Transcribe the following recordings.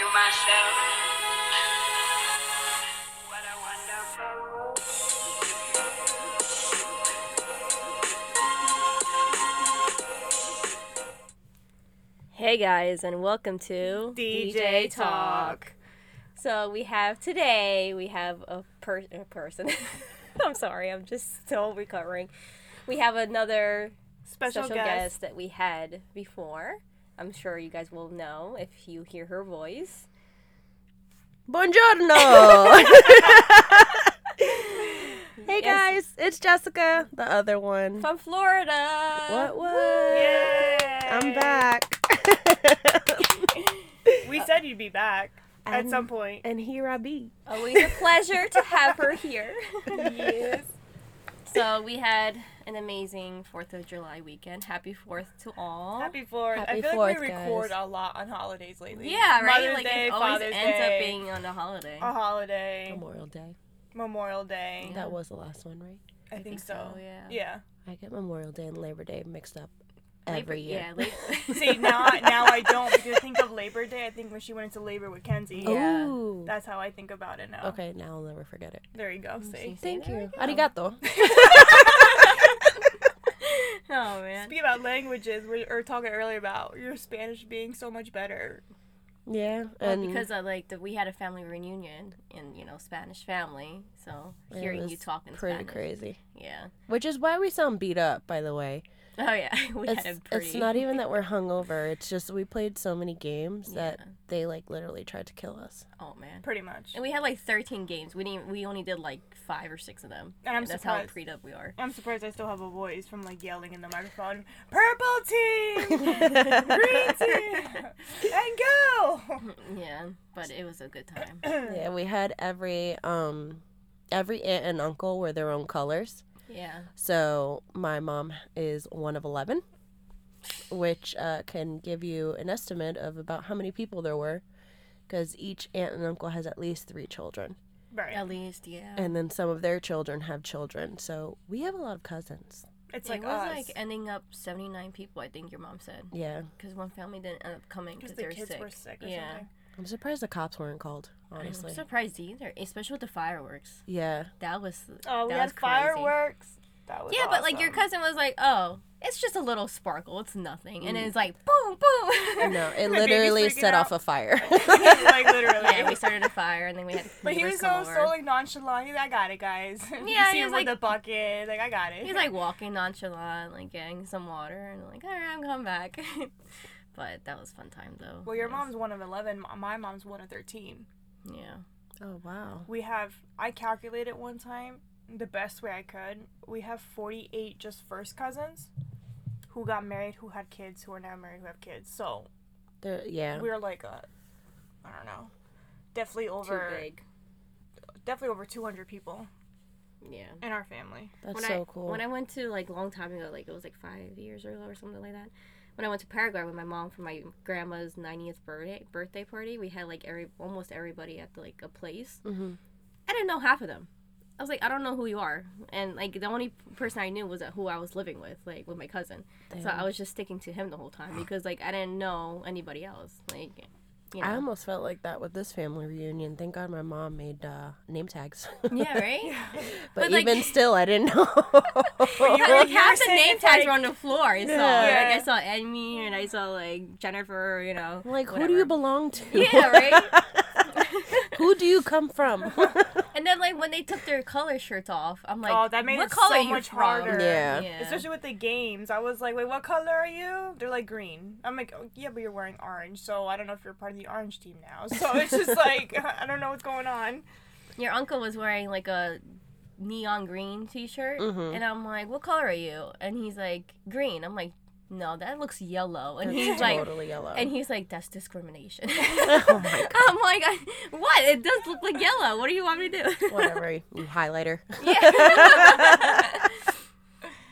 to myself, what a wonderful Hey guys, and welcome to DJ Talk. So we have today, we have a, per- a person. I'm sorry, I'm just still recovering. We have another Special, special, guest. guest. that we had before. I'm sure you guys will know if you hear her voice. Buongiorno. hey Yes. guys, it's Jessica, the other one. From Florida. What what? Yay! I'm back. We said you'd be back at some point. and here I be. Always a pleasure to have her here. yes. So we had an amazing 4th of July weekend. Happy 4th to all. Happy Fourth. Happy I feel Fourth, like we guys. record a lot on holidays lately. Yeah, right? Mother's like Day, it always Father's ends Day, up being on a holiday. a holiday, Memorial Day. Memorial Day. Yeah. That was the last one, right? I, think, think so. so, yeah. Yeah. I get Memorial Day and Labor Day mixed up Labor- every year. Yeah, labor. See now, I- now I don't because I think of Labor Day. I think when she went into labor with Kenzie. Yeah. Ooh. That's how I think about it now. Okay, now I'll never forget it. There you go. See, See. Thank you. go. Arigato. oh man. Speaking about languages, we were talking earlier about your Spanish being so much better. Yeah, Well, because uh, like the, we had a family reunion in you know Spanish family, so hearing you was talk in pretty Spanish, crazy. yeah. Which is why we sound beat up, by the way. Oh yeah, we It's, had a pretty. it's not even that we're hungover. It's just we played so many games Yeah. that they like literally tried to kill us. Oh man. Pretty much. And we had like 13 games. We didn't. We only did like five or six of them. And I'm that's surprised. how pre up we are. I'm surprised I still have a voice from like yelling in the microphone. Purple team, green team, and go. Yeah, but it was a good time. Yeah, we had every um every aunt and uncle were their own colors. Yeah. So my mom is one of eleven, which uh, can give you an estimate of about how many people there were, because each aunt and uncle has at least three children, Right. At least, yeah. and then some of their children have children. So we have a lot of cousins. It's it like was us. like ending up 79 people. I think your mom said Yeah, because one family didn't end up coming because because the they were kids sick. were sick or yeah. something. I'm surprised the cops weren't called. Honestly, I'm surprised either, especially with the fireworks. yeah. That was Oh, we that had was crazy. fireworks. That was Yeah, but like your cousin was like, "Oh, it's just a little sparkle. It's nothing," and mm. it's like boom, boom. No, it literally set out. off a fire. like literally. yeah, we started a fire, and then we had But he was so come so like nonchalant. He's like, I got it, guys. Yeah, you he see him was with like- the bucket. Like, I got it. He's like walking nonchalant, like getting some water, and like, "All right, I'm coming back." But that was a fun time though. well, your Yes. mom's one of eleven. My mom's one of thirteen. Yeah. oh wow. We have. I calculated one time the best way I could. We have forty-eight just first cousins, who got married, who had kids, who are now married, who have kids. So There, yeah. we're like a, I don't know, definitely over. Too over, big. definitely over two hundred people Yeah. in our family. That's when so I, cool. When I went to like long time ago, like it was like five years ago or something like that. When I went to Paraguay with my mom for my grandma's 90th birthday birthday party, we had like every almost everybody at the, like a place. Mhm. I didn't know half of them. I was like, I don't know who you are, and like the only person I knew was uh, who I was living with, like with my cousin. So I was just sticking to him the whole time because like I didn't know anybody else. Like, you know. I almost felt like that with this family reunion. Thank God my mom made uh, name tags. yeah, right. but, But, like- even still, I didn't know. you like half the name tags like- were on the floor. I saw. Yeah. Like I saw Emmy and I saw like Jennifer. You know. like, who do you belong to? Yeah, right. Who do you come from? and then like when they took their color shirts off, I'm like, oh, that made what it color so are you much from? harder. Yeah. Yeah. Especially with the games, I was like, "Wait, what color are you?" They're like green. I'm like, oh, "Yeah, but you're wearing orange, so I don't know if you're part of the orange team now." So it's just like I don't know what's going on. Your uncle was wearing like a neon green T-shirt, Mhm. and I'm like, what color are you? And he's like, green. I'm like, no, that looks yellow. And he's It's like. totally yellow. And he's like, that's discrimination. oh my god. I'm like, what? It does look like yellow. What do you want me to do? Whatever, you highlighter. Yeah.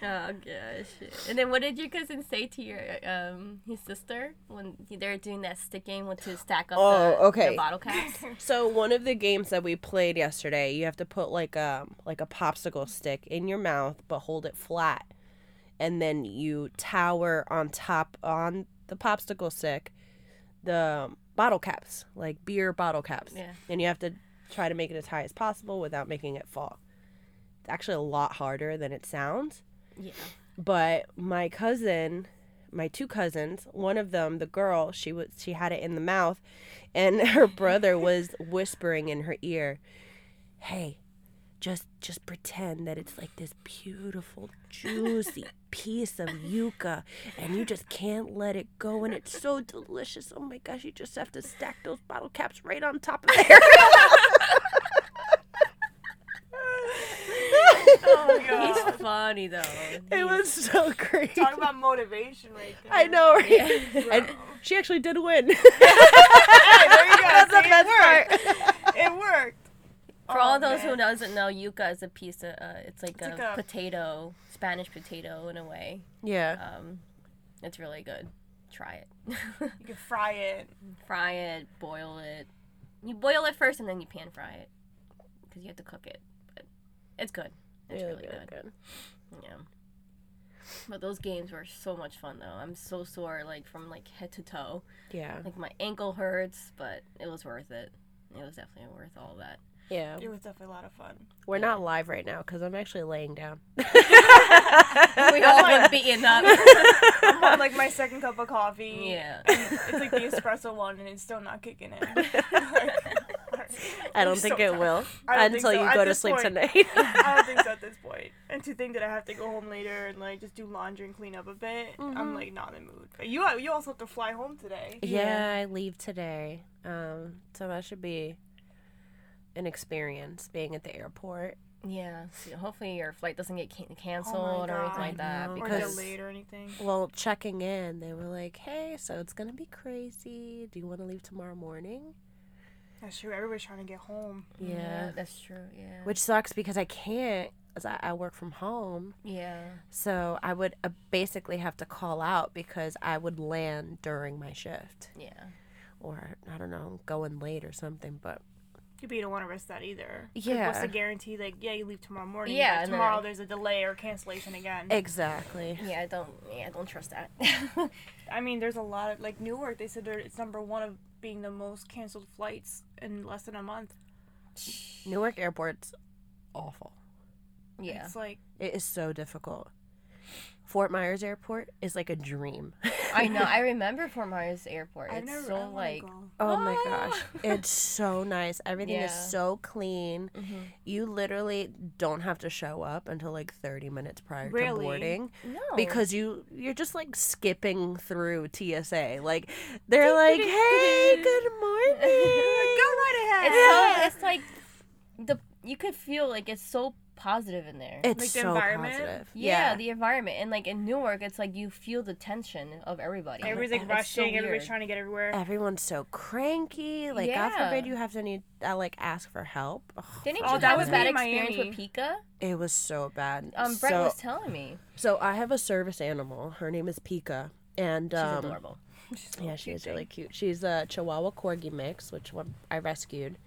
oh gosh. And then what did your cousin say to your um his sister when they were doing that stick game with to stack up Oh, the, okay. the bottle caps? So one of the games that we played yesterday, you have to put like a like a popsicle stick in your mouth, but hold it flat, and then you tower on top on the popsicle stick. The bottle caps, like beer bottle caps. Yeah. And you have to try to make it as high as possible without making it fall. It's actually a lot harder than it sounds. Yeah. But my cousin, my two cousins, one of them, the girl, she was she had it in the mouth, and her brother was whispering in her ear, "Hey, just just pretend that it's like this beautiful, juicy piece of yucca, and you just can't let it go, and it's so delicious. Oh my gosh, you just have to stack those bottle caps right on top of there." Oh my god. He's funny though. it was so great. Talk about motivation right there. I know, right? Yeah. And she actually did win. Hey, there you go. That's the best it part. It worked. For all Oh, those who doesn't know, yuca is a piece of uh, it's like It's a like a- potato, Spanish potato in a way. Yeah. Um, it's really good. Try it. You can fry it. fry it, boil it. You boil it first and then you pan fry it because you have to cook it. But it's good. It's really, good. Yeah. But those games were so much fun though. I'm so sore like from like head to toe. Yeah. Like my ankle hurts, but it was worth it. It was definitely worth all that. Yeah. It was definitely a lot of fun. We're not live right now because I'm actually laying down. We all been beaten up. I'm on like my second cup of coffee. yeah. It's like the espresso one and it's still not kicking in. I don't I'm think so it tired. will I don't think until so. you go to sleep point- tonight. I don't think so at this point. And to think that I have to go home later and like just do laundry and clean up a bit, I'm like not in the mood. But you you also have to fly home today. yeah, I leave today. Um, so that should be an experience being at the airport. Yeah. So hopefully your flight doesn't get can- Oh canceled my or anything like that I know, Or because delayed or anything. Well, checking in, they were like, "Hey, so it's gonna be crazy. Do you want to leave tomorrow morning?" That's true. Everybody's trying to get home. Yeah. that's true. Yeah. Which sucks because I can't, as I, I work from home. yeah. So I would uh, basically have to call out because I would land during my shift, Yeah. or I don't know, going late or something. But But you don't want to risk that either. Yeah. What's the guarantee? Like, yeah, you leave tomorrow morning. Yeah, but and then tomorrow I- there's a delay or cancellation again. exactly, Yeah, I don't. Yeah, I don't trust that. I mean, there's a lot of like Newark. They said they're, it's number one of being the most canceled flights in less than a month. Newark Airport's awful. yeah. It's like It is so difficult. Fort Myers Airport is like a dream. I know. I remember Fort Myers Airport. I've It's never so wanna like. Oh my Ah. gosh. It's so nice. Everything is so clean. Mhm. You literally don't have to show up until like 30 minutes prior to Really? boarding No. because you you're just like skipping through TSA. Like they're like, "Hey, good morning." Go right ahead. it's so. It's like the you could feel like it's so positive in there. It's Like the so environment? positive. yeah, the environment and like in Newark, it's like you feel the tension of everybody. Everybody's like It's so rushing. everybody's trying to get everywhere. Everyone's so cranky. Like God forbid you have to need uh, like ask for help. Ugh, Didn't Oh, you that was a bad experience Miami. with Pika? it was so bad. Um, Brett so, was telling me. so I have a service animal. Her name is Pika, and She's um, adorable. Yeah, she is really cute. She's a Chihuahua Corgi mix, which one I rescued.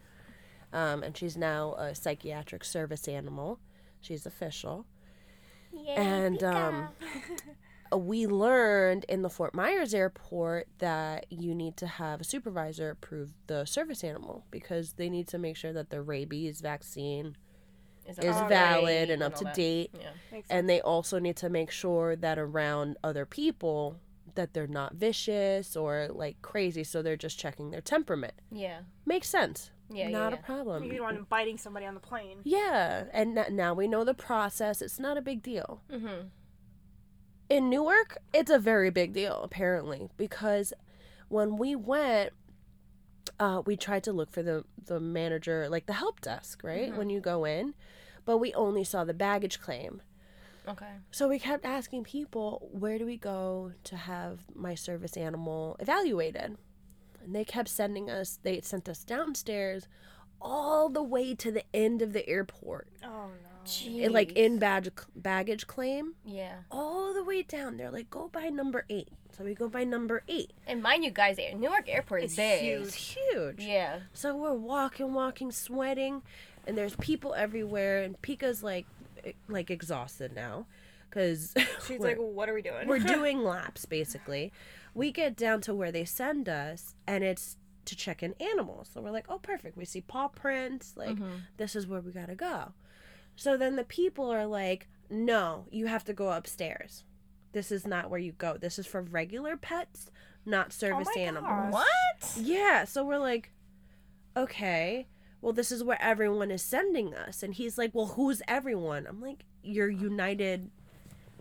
Um, and she's now a psychiatric service animal. She's official. and um, we learned in the Fort Myers airport that you need to have a supervisor approve the service animal because they need to make sure that the rabies vaccine is is valid right and up all to that. date. Yeah. Makes And they also need to make sure that around other people that they're not vicious or like crazy, so they're just checking their temperament. Yeah. Makes sense. Yeah. not yeah, a problem. You don't want them biting somebody on the plane. Yeah, and n- now we know the process. It's not a big deal. yeah. Mm-hmm. In Newark, it's a very big deal apparently because when we went, uh, we tried to look for the the manager, like the help desk, right? Mhm. When you go in, but we only saw the baggage claim. Okay. So we kept asking people, where do we go to have my service animal evaluated? And they kept sending us, they sent us downstairs all the way to the end of the airport. Oh no. It, like in badge, baggage claim, Yeah. all the way down. They're like, go by number eight. So we go by number eight. And mind you, guys, Newark Airport is big. huge. Huge. Yeah. So we're walking, walking, sweating, and there's people everywhere. And Pika's like, e- like exhausted now, because She's like, what are we doing? we're doing laps basically. We get down to where they send us, and it's to check in animals. So we're like, oh, perfect. We see paw prints. Like, mm-hmm. this is where we gotta go. So then the people are like, no, you have to go upstairs. This is not where you go. This is for regular pets, not service oh my animals. gosh. What? Yeah. So we're like, okay, well, this is where everyone is sending us. And he's like, well, who's everyone? I'm like, your United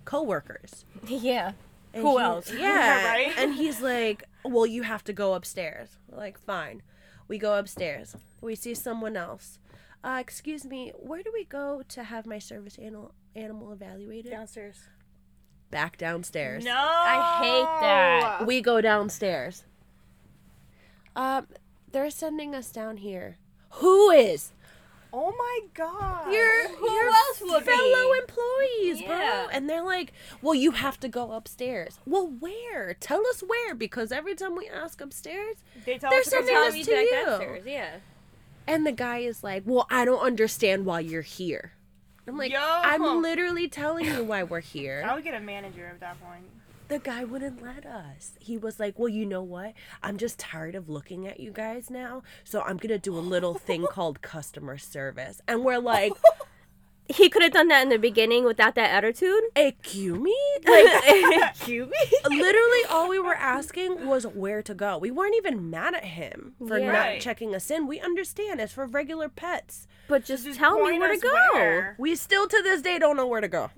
coworkers. Yeah. And Who he- else? Yeah. Right? And he's like, well, you have to go upstairs. We're like, fine. We go upstairs. We see someone else. Uh, excuse me, where do we go to have my service animal animal evaluated? Downstairs. Back downstairs. No. I hate that. We go downstairs. Um, they're sending us down here. Who is? Oh my god. Your Who your else would be? fellow employees, Yeah. bro. And they're like, "Well, you have to go upstairs." Well, where? Tell us where, because every time we ask upstairs, They tell They're us to sending us me to you. downstairs, Yeah. and the guy is like, "Well, I don't understand why you're here." I'm like, Yo. "I'm literally telling you why we're here. I here." would get a manager at that point. The guy wouldn't let us. He was like, "Well, you know what? I'm just tired of looking at you guys now, so I'm gonna do a little thing called customer service." And we're like, He could have done that in the beginning without that attitude. "Excuse me?" Like, Excuse me. literally all we were asking was where to go. We weren't even mad at him for Yeah. not checking us in. We understand it's for regular pets. But just, Just tell me where to go. where. We still to this day don't know where to go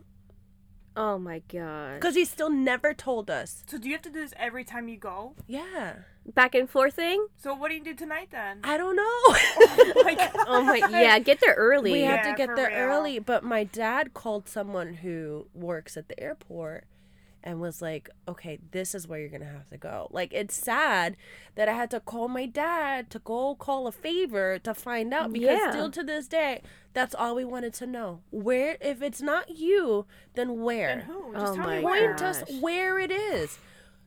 Oh my god. because he still never told us. So do you have to do this every time you go? Yeah, Back and forth thing. So what do you do tonight then? I don't know. Oh like, Oh my. Yeah. Get there early. we Yeah, had to get there real. early, but my dad called someone who works at the airport and was like, "Okay, this is where you're gonna have to go." Like, it's sad that I had to call my dad to go call a favor to find out because Yeah. still to this day, that's all we wanted to know. Where, if it's not you, then where? and who? Just Oh tell me Point us where it is.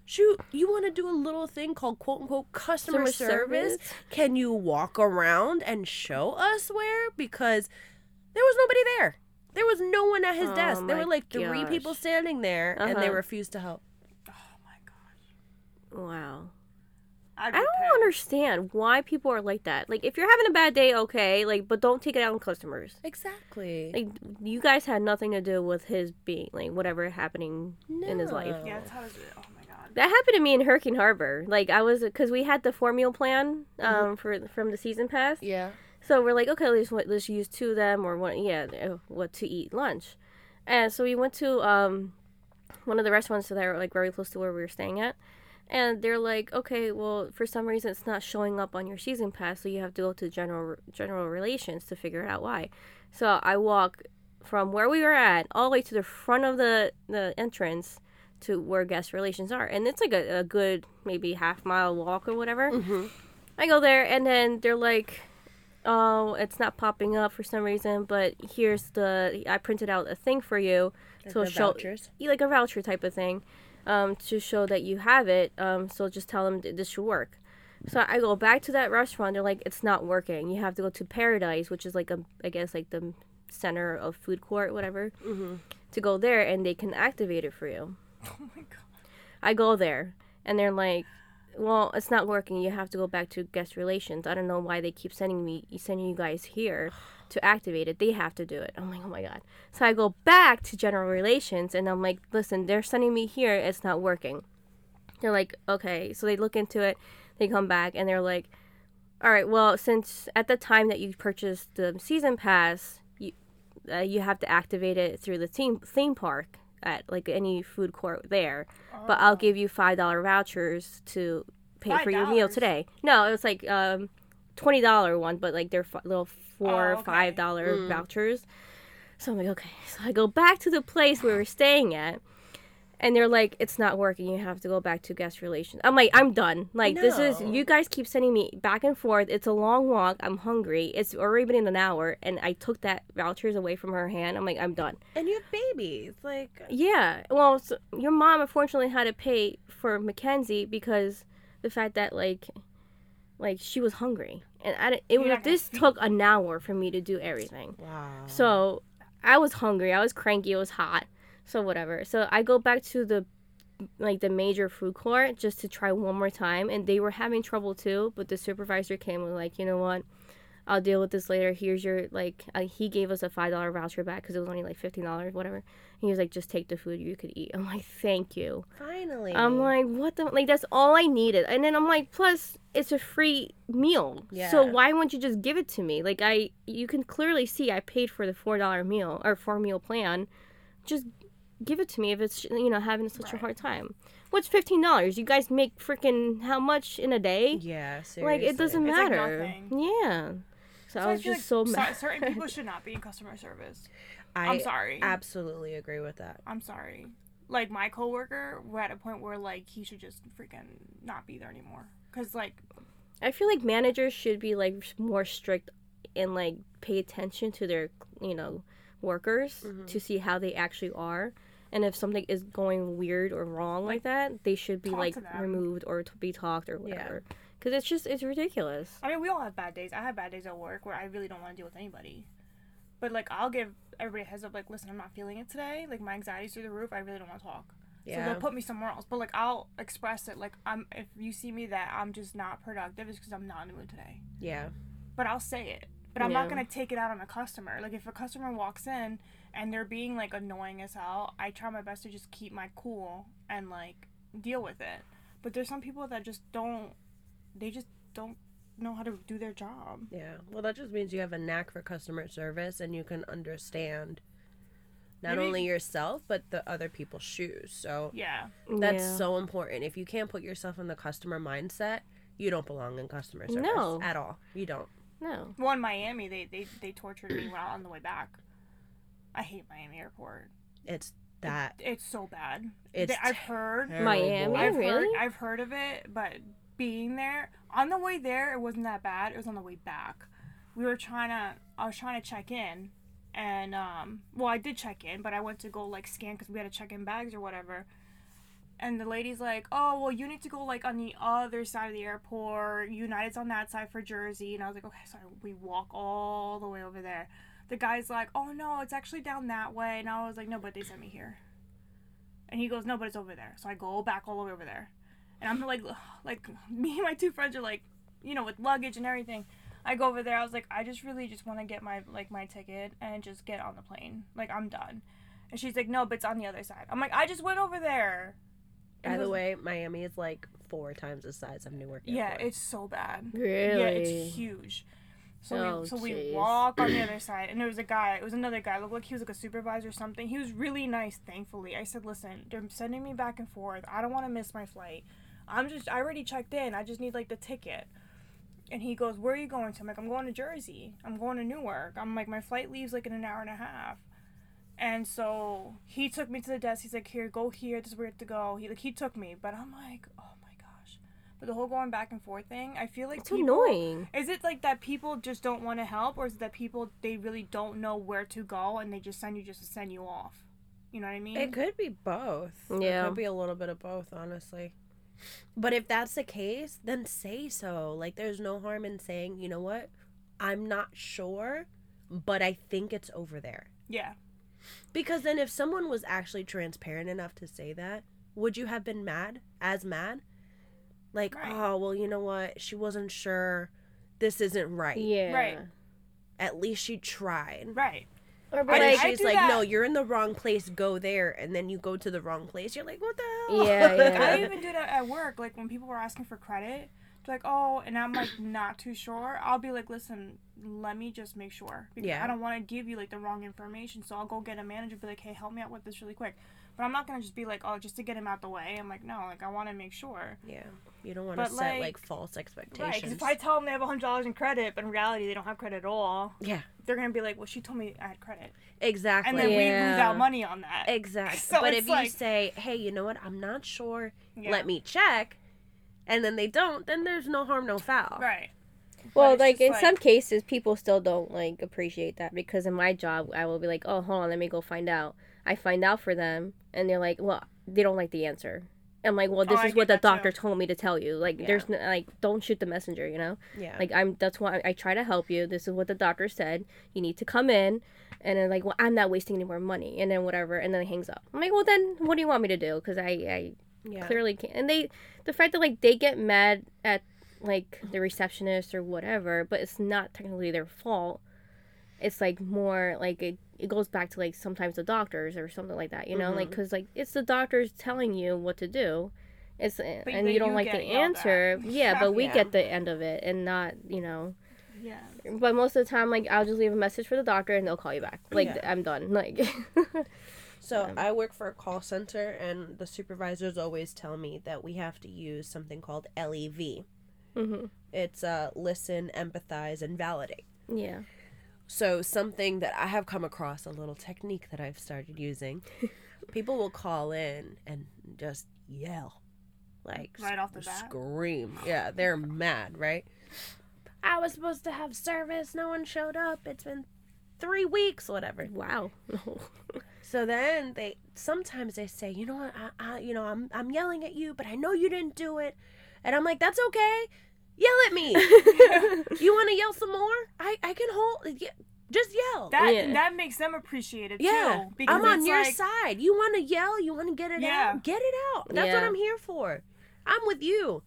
Shoot, you want to do a little thing called quote unquote customer Customer service? service? Can you walk around and show us where? Because there was nobody there. There was no one at his Oh desk. There were like three people standing there and they Uh-huh. refused to help. Oh my gosh. Wow. I'd I be don't pissed. understand why people are like that. Like, if you're having a bad day, okay, like, but don't take it out on customers. Exactly. Like, you guys had nothing to do with his being like whatever happening in his life. No. Yeah, that's how it's, oh my god. That happened to me in Hurricane Harbor. Like, I was because we had the formula plan um for from the season pass. yeah. So we're like, okay, let's let's use two of them or one, yeah, uh, what to eat lunch, and so we went to um one of the restaurants that are like very close to where we were staying at, and they're like, okay, well for some reason it's not showing up on your season pass, so you have to go to general general relations to figure out why. So I walk from where we were at all the way to the front of the the entrance to where guest relations are, and it's like a, a good maybe half mile walk or whatever. Mm-hmm. I go there and then they're like, "Oh, it's not popping up for some reason, but here's the I printed out a thing for you to the show vouchers? like a voucher type of thing, um, to show that you have it. Um, so just tell them this should work." So I go back to that restaurant. They're like, "It's not working. You have to go to Paradise, which is like a I guess like the center of food court, whatever, Mm-hmm. to go there and they can activate it for you." Oh my god. I go there and they're like, "Well, it's not working. You have to go back to guest relations. I don't know why they keep sending me sending you guys here to activate it. They have to do it." I'm like, "Oh my god." So I go back to general relations and I'm like, "Listen, they're sending me here. It's not working." They're like, "Okay." So they look into it. They come back and they're like, "All right, well, since at the time that you purchased the season pass, you uh, you have to activate it through the theme theme park at like any food court there. But I'll give you five dollar vouchers to pay for your meal today. No, it was like um twenty dollar one, but like they're f- little four Oh, okay. five dollar vouchers. So I'm like, okay. So I go back to the place we were staying at. And they're like, it's not working. You have to go back to guest relations. I'm like, I'm done. Like, this is, you guys keep sending me back and forth. It's a long walk. I'm hungry. It's already been an hour. And I took that vouchers away from her hand. I'm like, I'm done. And you have babies. Like, Yeah. Well, so your mom unfortunately had to pay for Mackenzie because the fact that like, like she was hungry, and I it was this took an hour for me to do everything. wow. So I was hungry. I was cranky. It was hot. So whatever. So I go back to the like the major food court just to try one more time and they were having trouble too but the supervisor came and was like you know what? I'll deal with this later. Here's your like uh, he gave us a five dollar voucher back because it was only like fifteen dollars whatever. He was like just take the food you could eat. I'm like thank you. Finally. i'm like what the like that's all i needed. And then i'm like plus it's a free meal. Yeah. so why won't you just give it to me? Like i you can clearly see i paid for the four dollar meal or four meal plan. Just give it to me if it's you know having such a hard time. What's fifteen dollars? You guys make freaking how much in a day? yeah, seriously. like it doesn't It's matter. nothing. yeah. So, I was feel just so like mad. Certain people should not be in customer service. I I'm sorry. absolutely agree with that. I'm sorry. Like my coworker, we're at a point where like he should just freaking not be there anymore. Cause like I feel like managers should be like more strict and like pay attention to their you know workers Mm-hmm. to see how they actually are. And if something is going weird or wrong like that, they should be like removed or to be talked or Yeah. whatever. Because it's just it's ridiculous. I mean, we all have bad days. I have bad days at work where I really don't want to deal with anybody. But like I'll give everybody a heads up. Like, listen, I'm not feeling it today. Like my anxiety's through the roof. I really don't want to talk. Yeah. So they'll put me somewhere else. But like I'll express it. Like I'm if you see me that I'm just not productive, it's because I'm not in the mood today. yeah. but I'll say it. But I'm not gonna take it out on a customer. Like if a customer walks in and they're being like annoying as hell, I try my best to just keep my cool and like deal with it. But there's some people that just don't. They just don't know how to do their job. Yeah. Well, that just means you have a knack for customer service and you can understand not Maybe- only yourself but the other people's shoes. So Yeah. that's Yeah. so important. If you can't put yourself in the customer mindset, you don't belong in customer service No. at all. You don't. no. Well, in Miami, they they they tortured me while on the way back. I hate Miami Airport. It's that. It's so bad. It's They- I've heard. Miami? I've really? heard I've heard of it, but being there on the way there, it wasn't that bad. It was on the way back. We were trying to. I was trying to check in, and um, well, I did check in, but I went to go like scan because we had to check in bags or whatever. And the lady's like, "Oh, well, you need to go like on the other side of the airport. United's on that side for Jersey." And I was like, "Okay, so we walk all the way over there." The guy's like, "Oh no, it's actually down that way." And I was like, "No, but they sent me here." And he goes, "No, but it's over there." So I go back all the way over there, and I'm like, like me and my two friends are like, you know, with luggage and everything. I go over there. I was like, I just really just want to get my like my ticket and just get on the plane. Like I'm done. And she's like, "No, but it's on the other side." I'm like, "I just went over there." By the way, Miami is like four times the size of Newark. Airport. Yeah, it's so bad. Really? Yeah, it's huge. So Oh, we so we oh, walk on the other side, and there was a guy. It was another guy. Looked like he was like a supervisor or something. He was really nice. Thankfully, I said, "Listen, they're sending me back and forth. I don't want to miss my flight. I'm just I already checked in. I just need like the ticket." And he goes, "Where are you going to?" I'm like, "I'm going to Jersey. I'm going to Newark." I'm like, "My flight leaves like in an hour and a half." And so he took me to the desk. He's like, "Here, go here. This is where you have to go." He like he took me, but I'm like, "Oh my gosh!" But the whole going back and forth thing, I feel like It's people, annoying. is it like that people just don't want to help, or is it that people they really don't know where to go and they just send you just to send you off? You know what I mean? It could be both. Yeah. It could be a little bit of both, honestly. But if that's the case, then say so. Like, there's no harm in saying, you know what? I'm not sure, but I think it's over there. yeah, Because then if someone was actually transparent enough to say that, would you have been mad? As mad? Like, Right. oh, well, you know what? She wasn't sure. This isn't right. Yeah. Right. At least she tried. right. Or But but I- if like, she's like, that. no, you're in the wrong place, go there, and then you go to the wrong place, you're like, what the hell? Yeah, yeah. I even do that at work. Like when people were asking for credit, they're like, "Oh," and I'm like not too sure. I'll be like, "Listen, let me just make sure because Yeah. I don't want to give you like the wrong information." So I'll go get a manager, and be like, "Hey, help me out with this really quick." But I'm not gonna just be like, "Oh, just to get him out the way." I'm like, no, like I want to make sure. Yeah, you don't want to set like- like false Right, expectations. because if I tell them they have hundred dollars in credit, but in reality they don't have credit at all, yeah, they're gonna be like, "Well, she told me I had credit," exactly. and then we lose Yeah. out money on that. exactly. So but it's if you say, "Hey, you know what? I'm not sure. Yeah. Let me check," and then they don't, then there's no harm, no foul. Right. Well, like just in some cases, people still don't like appreciate that because in my job, I will be like, "Oh, hold on, let me go find out." I find out for them, and they're like, "Well, they don't like the answer." I'm like, "Well, oh, this Oh, is what the that too. doctor told me to tell you. Like, Yeah. there's no, like, don't shoot the messenger, you know." Yeah. Like I'm that's why I try to help you. This is what the doctor said. You need to come in and then like, well, I'm not wasting any more money and then whatever and then it hangs up. I'm like, well then what do you want me to do? Cuz I I Yeah. clearly can't. And they, the fact that like they get mad at like the receptionist or whatever, but it's not technically their fault. It's like more like it, it goes back to like sometimes the doctors or something like that, you know, like because like it's the doctors telling you what to do. It's and you don't you like the get yelled at. answer, yeah. But we Yeah. get the end of it and not you know. Yeah. But most of the time, like I'll just leave a message for the doctor and they'll call you back. Like Yeah. I'm done. Like So I work for a call center, and the supervisors always tell me that we have to use something called LEV. hmm It's uh, listen, empathize, and validate. yeah. So something that I have come across a little technique that I've started using. People will call in and just yell, like Right off the bat? scream. Yeah, they're mad, right? I was supposed to have service. No one showed up. It's been three weeks, whatever. Wow. So then they sometimes they say, you know what, I, I you know I'm I'm yelling at you, but I know you didn't do it, and I'm like, that's okay. Yell at me. you want to yell some more? I I can hold. Yeah, just yell. That Yeah. that makes them appreciate it yeah, too. I'm on your like, side. You want to yell? You want to get it Yeah. out? Get it out. That's what I'm here for. I'm with you.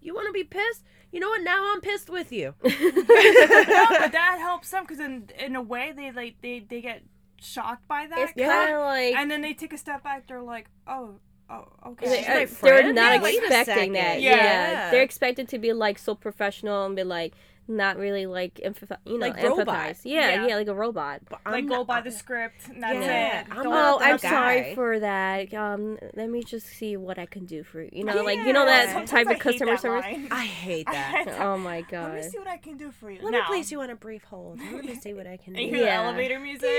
You want to be pissed? You know what? Now I'm pissed with you. no, but that helps them because in in a way they like they they get shocked by that. It's Yeah. kind of like And then they take a step back. They're like, oh, oh, okay. Is it- Like, my they're not Yeah, expecting that. Yeah. Yeah. they're expected to be like so professional and be like not really like emph- you know Like robot. empathize. Yeah, Yeah. yeah, like a robot. But like I'm go not- by the script. And that's Yeah, it. I'm Oh, I'm sorry for that. Um, let me just see what I can do for you. You know, like you know that Sometimes type I of customer service. line. I hate that. Oh my god. Let me see what I can do for you. Let now. me place you on a brief hold. Let me see what I can do. And you hear Yeah. the elevator music,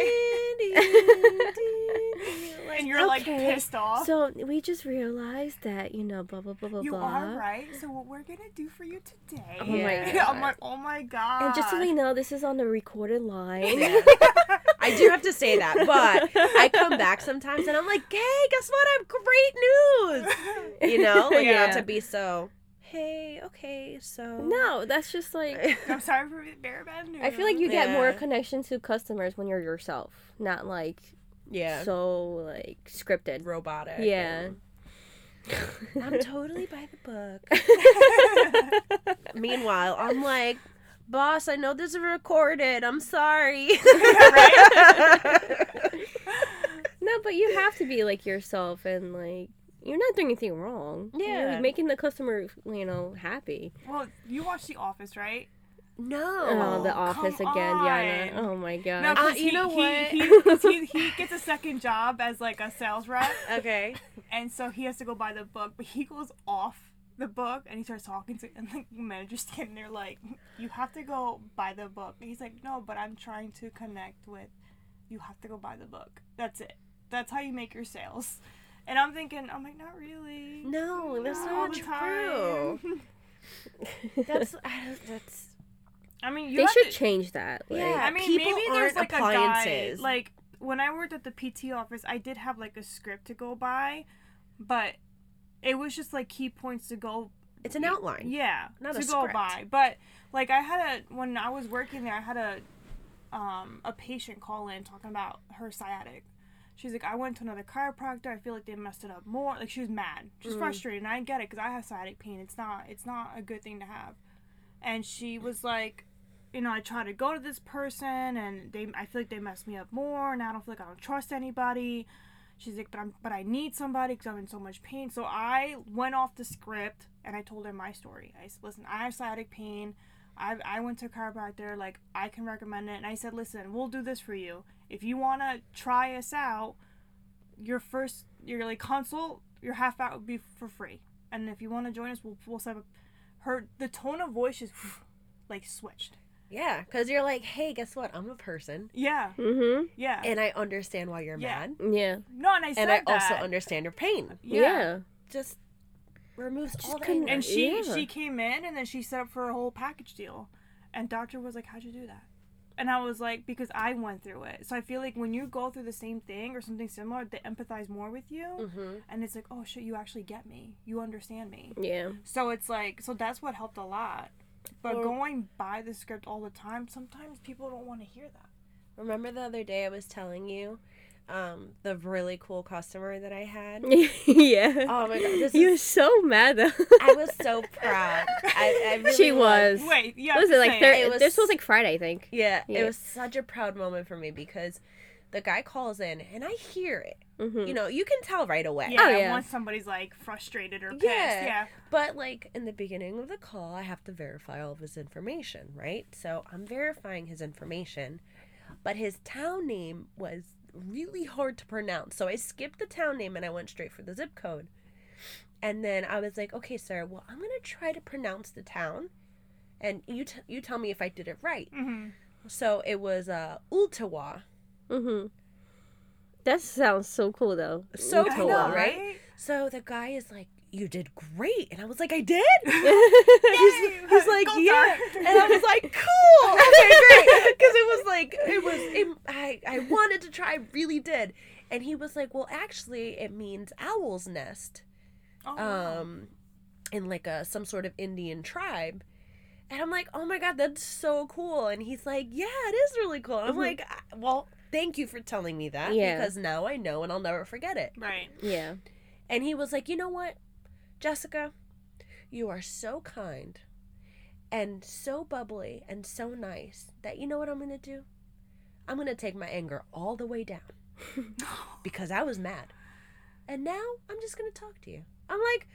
and you're like pissed off. So we just realized that you know blah blah blah blah you blah. are right. So what we're gonna do for you today? Oh my Yeah. I'm like, oh my god. And just so we know, this is on the recorded line. Yeah. I do have to say that, but I come back sometimes and I'm like, hey, guess what? I have great news. You know, like Yeah. not to be so. Hey, okay, so No, that's just like I'm sorry for very bad news. I feel like you get more connection to customers when you're yourself, not like yeah, so like scripted. robotic. Yeah. and I'm totally by the book. Meanwhile, I'm like, boss, I know this is recorded. I'm sorry. No, but you have to be like yourself and like you're not doing anything wrong. You're Yeah. making the customer, you know, happy. Well, you watch The Office, right? no. Oh, the come office again, Diana. on. Oh my god. No, 'cause Uh, you know he, what? He, 'cause he, he gets a second job as like a sales rep, Okay. and so he has to go buy the book, but he goes off the book and he starts talking to, and the manager's standing there like, you have to go buy the book. And he's like, no, but I'm trying to connect with. You have to go buy the book. That's it. That's how you make your sales. And I'm thinking, I'm like, not really. No, that's not true. That's I don't- that's I mean, you they should to, change that. Like, Yeah. I mean, people maybe there's like appliances. a guy. Like when I worked at the PT office, I did have like a script to go by, but it was just like key points to go. it's an outline. Yeah, Not to a go script. by. But like I had a when I was working there, I had a um a patient call in talking about her sciatic. She's like, I went to another chiropractor. I feel like they messed it up more. Like she was mad. She's Mm. frustrated, and I get it because I have sciatic pain. It's not it's not a good thing to have. And she was like, you know, I try to go to this person, and they I feel like they messed me up more, and I don't feel like I don't trust anybody. She's like, but I'm but I need somebody because I'm in so much pain. So I went off the script and I told her my story. I said, listen, I have sciatic pain. I, I went to a chiropractor, like, I can recommend it. And I said, listen, we'll do this for you. If you want to try us out, your first, your, like, consult, your half out would be for free. And if you want to join us, we'll, we'll set up. Her, the tone of voice is, like, switched. Yeah, because you're like, hey, guess what? I'm a person, Yeah, Mm-hmm. yeah. and I understand why you're Yeah. mad, Yeah. no, and I said and I that. also understand your pain. Yeah. Just removes all the anger. And she Yeah. she came in and then she set up for a whole package deal. And doctor was like, How'd you do that? And I was like, Because I went through it. So I feel like when you go through the same thing or something similar, they empathize more with you. mm-hmm. And it's like, Oh shit, you actually get me. You understand me. Yeah. So it's like so that's what helped a lot. But Well- going by the script all the time, sometimes people don't want to hear that. Remember the other day I was telling you um the really cool customer that I had. yeah. Oh my god, this you were so mad though. I was so proud. I, I really she was. Wait, yeah. Was it like? Thir- Thir- it was- this was like Friday, I think. Yeah, Yeah. it was such a proud moment for me because the guy calls in and I hear it. hmm You know, you can tell right away. Yeah, Oh, yeah. once somebody's like frustrated or pissed. Yeah. Yeah. But like in the beginning of the call, I have to verify all of his information, right? So I'm verifying his information, but his town name was really hard to pronounce. So I skipped the town name and I went straight for the zip code. And then I was like, "Okay, sir, well, I'm going to try to pronounce the town and you t- you tell me if I did it right." Mm-hmm. So it was uh Ooltewah. Hmm That sounds so cool though. So cool, right? right? So the guy is like, "You did great," and I was like, "I did." He's, he's like, Go "Yeah," and I was like, "Cool, okay, great," because it was like it was. It, I I wanted to try, I really did, and he was like, "Well, actually, it means owl's nest, Oh, um, in like a some sort of Indian tribe." And I'm like, oh my god, that's so cool. And he's like, yeah, it is really cool. And I'm Mhm. like, "Ah, well, thank you for telling me that Yeah. because now I know and I'll never forget it. right. Yeah. And he was like, You know what, Jessica? You are so kind and so bubbly and so nice that you know what I'm going to do? I'm going to take my anger all the way down because I was mad. And now I'm just going to talk to you. I'm like,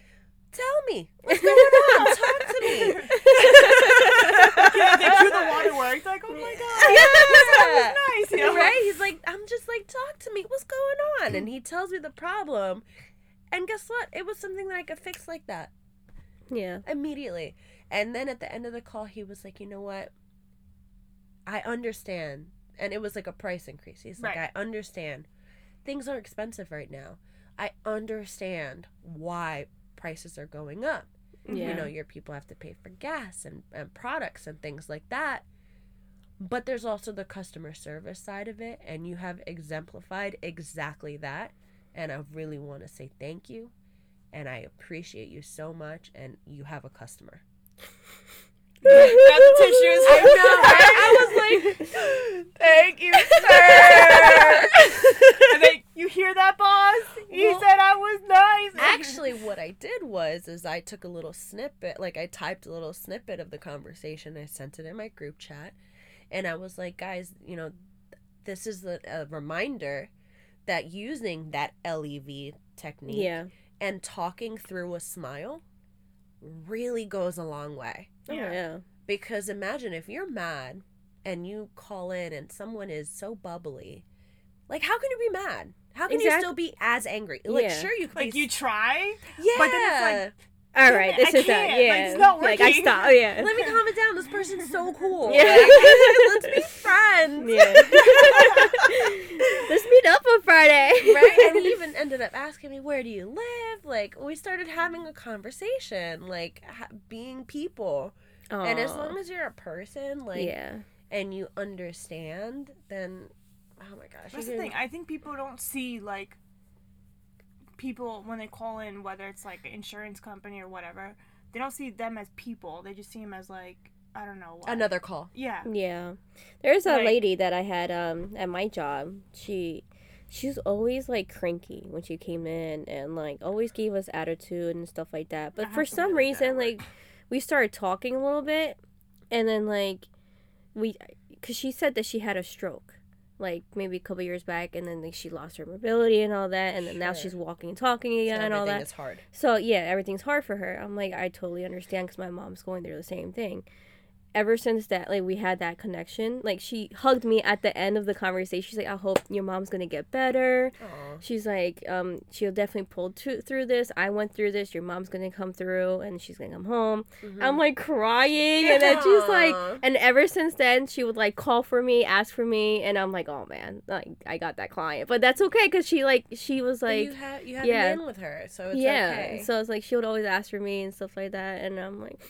Tell me what's going on. talk to me. yeah, they do the waterworks. Like, oh my god, Yeah. nice. You know? right? He's like, I'm just like, talk to me. What's going on? And he tells me the problem. And guess what? It was something that I could fix like that Yeah. immediately. And then at the end of the call, he was like, you know what? I understand. And it was like a price increase. He's like, Right. I understand. Things are expensive right now. I understand why prices are going up. Yeah. You know, your people have to pay for gas and, and products and things like that. But there's also the customer service side of it, and you have exemplified exactly that. And I really want to say thank you, and I appreciate you so much. And you have a customer. Got the tissues. I know. right? I was like, thank you, sir. and then you hear that, boss? You Well, said I was nice. Actually, what I did was is I took a little snippet, like I typed a little snippet of the conversation. I sent it in my group chat, and I was like, guys, you know, this is a, a reminder that using that LEV technique Yeah. and talking through a smile really goes a long way. Oh, Yeah. yeah. Because imagine if you're mad and you call in and someone is so bubbly, like how can you be mad? How can you still be as angry? Like Yeah. sure you could like be you try. yeah. but then it's like, All Damn right. it, This I is that. can't. Like, Yeah. it's not Like I working. stop. Yeah. Let me calm it down. This person's so cool. Yeah. Like, let's be friends. Yeah. Let's meet up on Friday. right? And he even ended up asking me, "Where do you live?" Like we started having a conversation, like ha- being people. And as long as you're a person, like, yeah. and you understand, then oh my gosh, That's the thing. I think people don't see like people when they call in, whether it's like an insurance company or whatever. They don't see them as people. They just see them as like I don't know. What. Another call. Yeah. Yeah. There's a Like- lady that I had um at my job. She she was always like cranky when she came in and like always gave us attitude and stuff like that. But I for some somebody that reason like we started talking a little bit and then like we cuz she said that she had a stroke like maybe a couple years back and then like she lost her mobility and all that and then now she's walking and talking So again and all that. is hard. So yeah, everything's hard for her. I'm like, I totally understand because my mom's going through the same thing. Ever since that, like we had that connection, like she hugged me at the end of the conversation. She's like, I hope your mom's gonna get better. Aw. She's like, um, she'll definitely pull to- through this. I went through this. Your mom's gonna come through, and she's gonna come home. I'm like crying, and then she's like, and ever since then, she would like call for me, ask for me, and I'm like, oh man, like I got that client, but that's okay because she like she was But like, you have you have yeah. an in with her, so it's yeah. okay. So it's like she would always ask for me and stuff like that, and I'm like,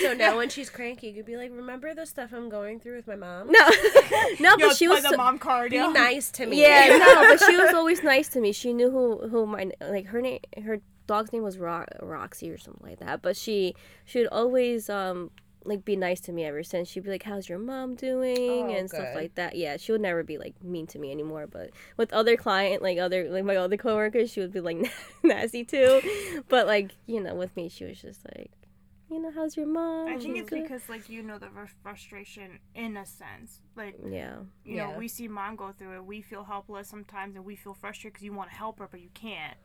So now when she's cranky, you could be like, "Remember the stuff I'm going through with my mom? no, no, Yo, but she was the so- mom card. Be nice to me." yeah, no, but she was always nice to me. She knew who who my like her name her dog's name was Ro- Roxy or something like that. But she she would always um like be nice to me ever since. She'd be like, "How's your mom doing?" Oh, and stuff like that. Yeah, she would never be like mean to me anymore. But with other client, like other like my other coworkers, she would be like nasty too. But like you know, with me, she was just like, you know, how's your mom? I think it's because like you know the fr- frustration in a sense. Like yeah, you know Yeah. we see mom go through it. We feel helpless sometimes, and we feel frustrated because you want to help her, but you can't.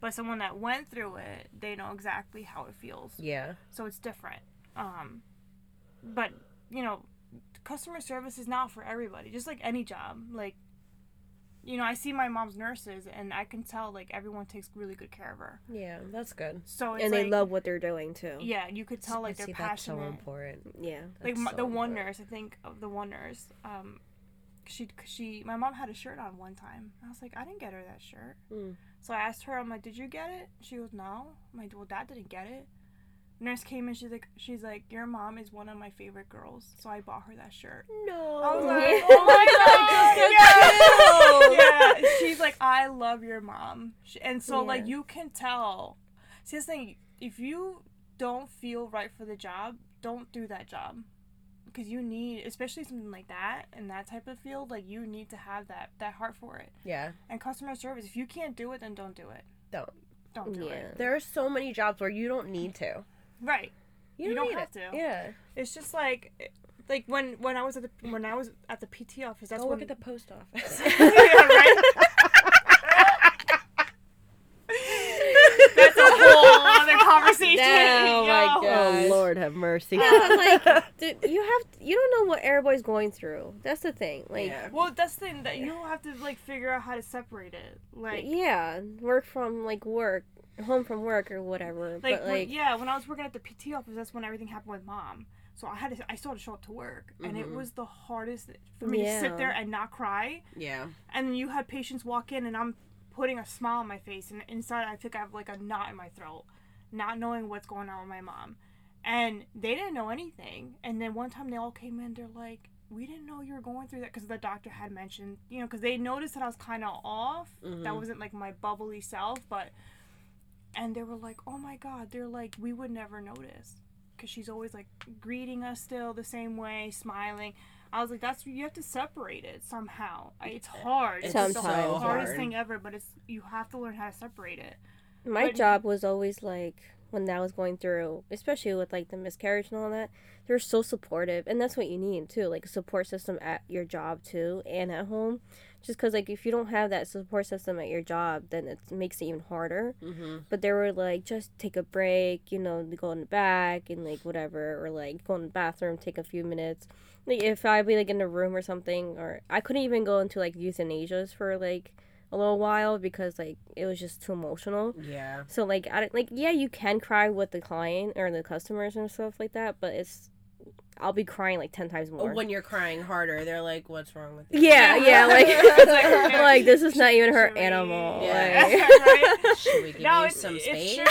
But someone that went through it, they know exactly how it feels. Yeah. So it's different. Um, but you know, customer service is not for everybody. Just like any job, like. You know, I see my mom's nurses, and I can tell like everyone takes really good care of her. Yeah, that's good. So it's and they like, love what they're doing too. Yeah, you could tell like See, they're that's so important. Yeah. like my, so the one important. nurse i think of the one nurse um she she my mom had a shirt on one time i was like i didn't get her that shirt Mm. so i asked her i'm like did you get it she goes no i'm like well dad didn't get it nurse came in she's like she's like your mom is one of my favorite girls so i bought her that shirt No. I was like, oh my god, yeah. yeah. She's like, I love your mom, and so like you can tell. See, this thing, if you don't feel right for the job, don't do that job, because you need, especially something like that in that type of field, like you need to have that that heart for it. Yeah. And customer service, if you can't do it, then don't do it. Don't. Don't do Yeah. it. There are so many jobs where you don't need to. Right. You don't need have it. to. Yeah. It's just like. Like when when I was at the when I was at the PT office, that's Go when work at the post office. yeah, right? That's a whole other conversation. Oh my God. Oh Lord, have mercy. Yeah, like, dude, you have you don't know what Airboy's going through. That's the thing. Like, Yeah. Well, that's the thing that you don't have to like figure out how to separate it. Like, yeah, work from like work, home from work or whatever. like, but when- like, yeah, when I was working at the PT office, that's when everything happened with mom. So I had to, I still had to show up to work, and it Mhm. was the hardest for me to sit there and not cry. yeah. And you had patients walk in, and I'm putting a smile on my face, and inside I think I have like a knot in my throat, not knowing what's going on with my mom. And they didn't know anything. And then one time they all came in, they're like, "We didn't know you were going through that," because the doctor had mentioned, you know, because they noticed that I was kind of off. That Mhm. wasn't like my bubbly self, but. And they were like, "Oh my God!" They're like, "We would never notice." Because she's always like greeting us still the same way, smiling. I was like, "That's you have to separate it somehow. It's hard. It's It's the so hardest hard. thing ever, but it's you have to learn how to separate it. my but- job was always like when that was going through, especially with like the miscarriage and all that. They're so supportive, and that's what you need too, like a support system at your job too and at home. Just because like if you don't have that support system at your job, then it makes it even harder. Mm-hmm. but they were like just take a break you know go in the back and like whatever or like go in the bathroom take a few minutes like if i'd be like in a room or something or i couldn't even go into like euthanasias for like a little while because like it was just too emotional Yeah. so like i like yeah you can cry with the client or the customers and stuff like that but it's i'll be crying like 10 times more When you're crying harder, they're like, "What's wrong with you?" yeah yeah like like, like this is not even her Should we- animal Yeah. like- right? Should we give No, you it's, some it's space? true.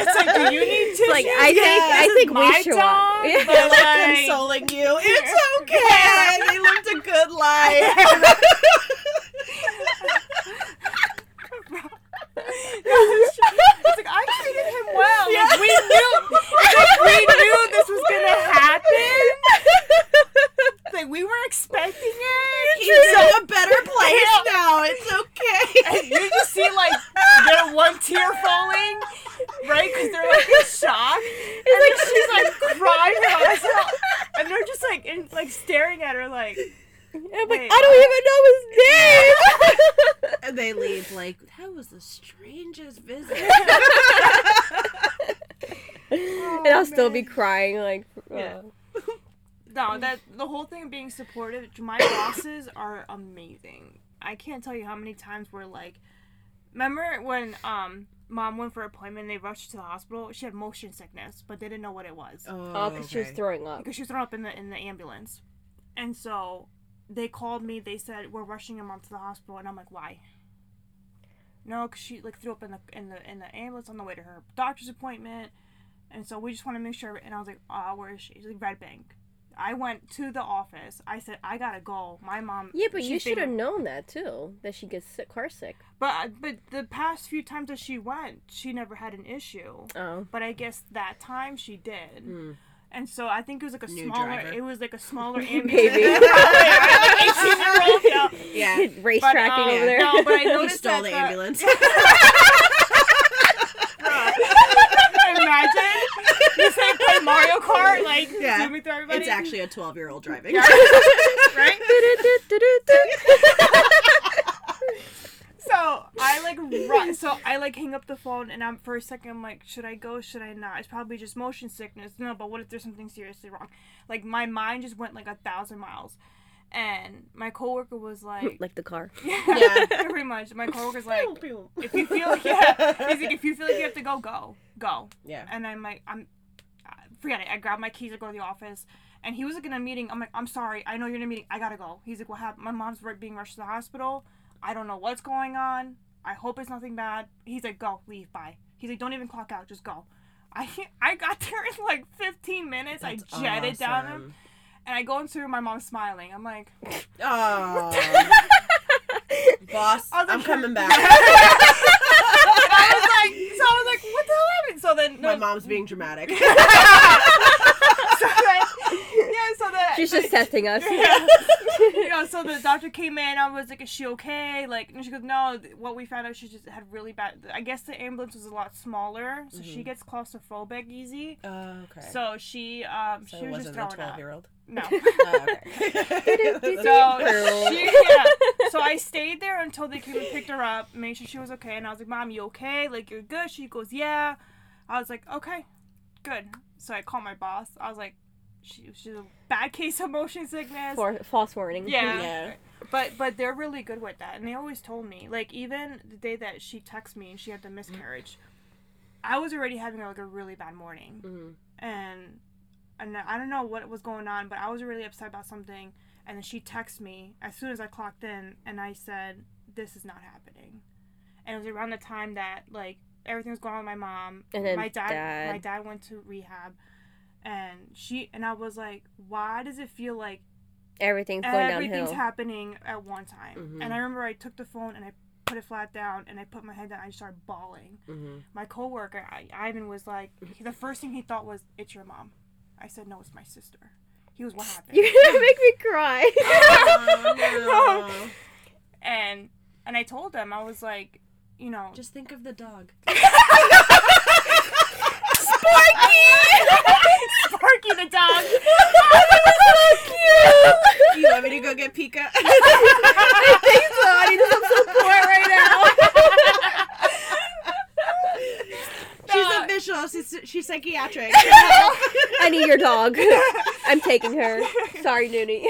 it's like, do you need tissue? like i think i think my we should dog, Yeah. but, They're like like- consoling you. It's okay. they lived a good life. It's like I treated him well. Like we knew, like we knew this was gonna happen. Like we were expecting it. He's in a better place now. It's okay. And you just see like their one tear falling, right? Because they're like in shock. And like, she's like crying her eyes out, and they're just like in, like staring at her like. I'm like, Wait, I don't even know his name. And they leave like that was the strangest visit. and I'll still be man. crying, like, Yeah. uh, No, that the whole thing of being supportive. My bosses are amazing. I can't tell you how many times we're like, remember when um mom went for an appointment and they rushed her to the hospital. She had motion sickness, but they didn't know what it was oh, because she was throwing up. because she was thrown up in the in the ambulance, and so they called me. They said we're rushing your mom to the hospital, and I'm like, why? No, because she like threw up in the in the in the ambulance on the way to her doctor's appointment, and so we just want to make sure. And I was like, ah, where is she? She's like Red Bank. I went to the office. I said I gotta go. My mom. Yeah, but you should have known that too. That she gets sick, car sick. But but the past few times that she went, she never had an issue. Oh. But I guess that time she did. Hmm. And so I think it was like a New smaller. driver. It was like a smaller ambulance. Maybe. 18-year-old, yeah. Yeah. Race But, tracking um, over there. No, but I He noticed stole that the the- ambulance. Imagine you say play Mario Kart, like Yeah. zooming through everybody. it's actually a 12 year old driving. right. So I like run. So I like hang up the phone, and I'm for a second. I'm like, should I go? Should I not? It's probably just motion sickness. No, but what if there's something seriously wrong? Like my mind just went like a thousand miles, and my coworker was like, like the car. yeah, pretty much. My coworker's like, if you feel like yeah, he's like, if you feel like you have to go, go, go. Yeah. And I'm like, I'm, uh, forget it. I grabbed my keys to go to the office, and he was like in a meeting. I'm like, I'm sorry. I know you're in a meeting. I gotta go. He's like, what happened? My mom's being rushed to the hospital. I don't know what's going on. I hope it's nothing bad. He's like, go, leave, bye. He's like, don't even clock out, just go. I I got there in like 15 minutes. That's I jetted down him, and I go into my mom smiling. I'm like, Oh. Boss, was I'm coming back. I was like, so I was like, what the hell happened? So then, My mom's being dramatic. So yeah, so then She's just testing us. you know, so the doctor came in. I was like, "Is she okay?" Like, and she goes, "No." What we found out, she just had really bad. I guess the ambulance was a lot smaller, so she gets claustrophobic easy. Oh, okay. So she, um, So she was just a throwing 12 up. year old? No. Oh, okay. So she, yeah. So I stayed there until they came and picked her up, made sure she was okay, and I was like, "Mom, you okay? Like, you're good?" She goes, "Yeah." I was like, "Okay, good." So I called my boss. I was like, she, "She's a bad case of motion sickness." For false warning. Yeah. Yeah. But but they're really good with that, and they always told me like even the day that she texted me and she had the miscarriage, I was already having like a really bad morning, Mhm. and and I don't know what was going on, but I was really upset about something, and then she texted me as soon as I clocked in, and I said this is not happening, and it was around the time that like everything was going on with my mom, And then my dad, dad. my dad went to rehab. And she and I was like, why does it feel like Everything's going everything's downhill. happening at one time. Mhm. And I remember I took the phone and I put it flat down and I put my head down. I started bawling. Mhm. My coworker I, Ivan was like, the first thing he thought was, "It's your mom." I said, "No, it's my sister." He was, "What happened?" You're gonna make me cry. Oh, no. and and I told him I was like, you know, Just think of the dog. Sparky Sparky the dog. Oh, so cute. You want me to go get Pika? I need some support right now. She's official. She's, she's psychiatric. I need your dog. I'm taking her. Sorry, Noonie.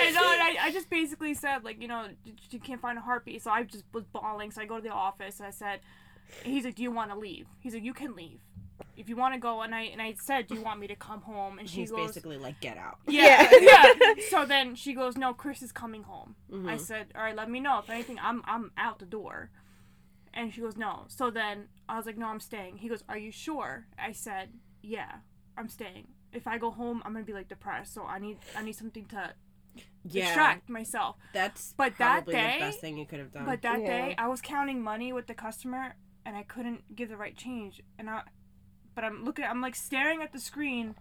And, no, and I, I just basically said like you know you can't find a heartbeat. So i just was bawling. So i go to the office and i said he's like do you want to leave? He's like you can leave. If you want to go and i and i said do you want me to come home? And she He's goes basically like, get out. yeah yeah. so then she goes no chris is coming home. Mm-hmm. i said all right let me know. If anything i'm i'm out the door. And she goes no. So then i was like no i'm staying. He goes are you sure? I said yeah i'm staying. If i go home i'm gonna be like depressed. So i need i need something to Yeah. distract myself That's But that probably day- the best thing you could have done. but that Yeah. day i was counting money with the customer and i couldn't give the right change and i but i'm looking i'm like staring at the screen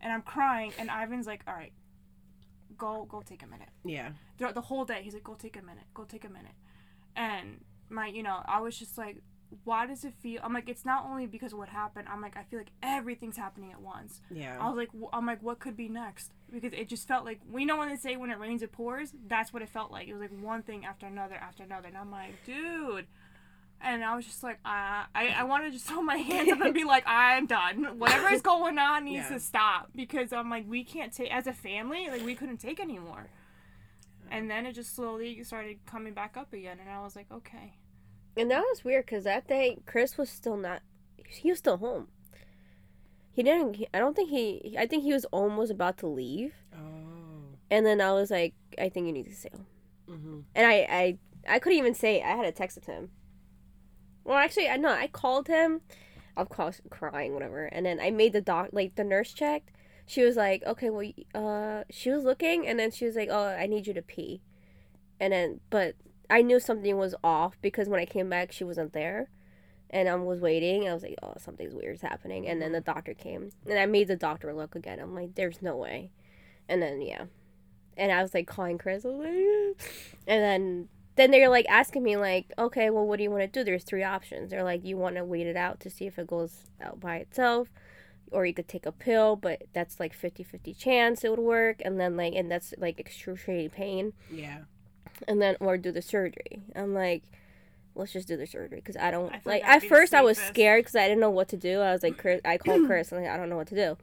and i'm crying and ivan's like all right go go take a minute yeah. throughout the whole day he's like go take a minute go take a minute and my you know i was just like why does it feel i'm like it's not only because of what happened i'm like i feel like everything's happening at once Yeah. i was like w- i'm like what could be next because it just felt like we know when they say when it rains it pours that's what it felt like it was like one thing after another after another and i'm like dude and I was just like, uh, I, I want to just throw my hands up and be like, I'm done. Whatever is going on needs Yeah. to stop because I'm like, we can't take as a family, like we couldn't take anymore. And then it just slowly started coming back up again, and I was like, okay. And that was weird because that day Chris was still not. He was still home. He didn't. I don't think he. I think he was almost about to leave, oh. and then I was like, "I think you need to stay home." Mm-hmm. And I, I, I couldn't even say. I had to text him. Well, actually, I know. I called him. Of course, crying, whatever. And then I made the doc, like the nurse checked. she was like, okay, well, uh, she was looking, and then she was like, oh, I need you to pee, and then, but I knew something was off because when I came back, she wasn't there, and I was waiting. I was like, oh, something's weird's happening, and then the mm-hmm. doctor came, and I made the doctor look again. I'm like, there's no way, and then yeah, and I was like calling Chris, I was like, and then. Then they're like asking me like, okay, well, what do you want to do? There's three options. They're like, you want to wait it out to see if it goes out by itself, or you could take a pill but that's like 50-50 chance it would work and then like and that's like excruciating pain Yeah. And then or do the surgery i'm like let's just do the surgery because i don't I like at that'd be the first i was scared because i didn't know what to do i was like chris i called chris and like i don't know what to do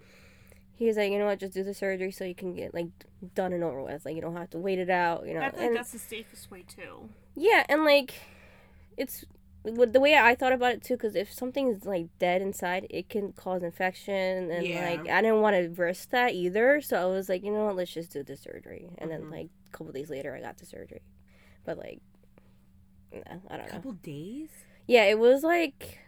He's like you know what just do the surgery so you can get like done and over with like you don't have to wait it out you know I think and that's the safest way too. yeah and like it's the way I thought about it too, because if something's like dead inside, it can cause infection, and Yeah. like I didn't want to risk that either. So I was like, you know what, let's just do the surgery. And then Mhm. like a couple days later, I got the surgery, but like, nah, I don't know. A couple days. Yeah, it was like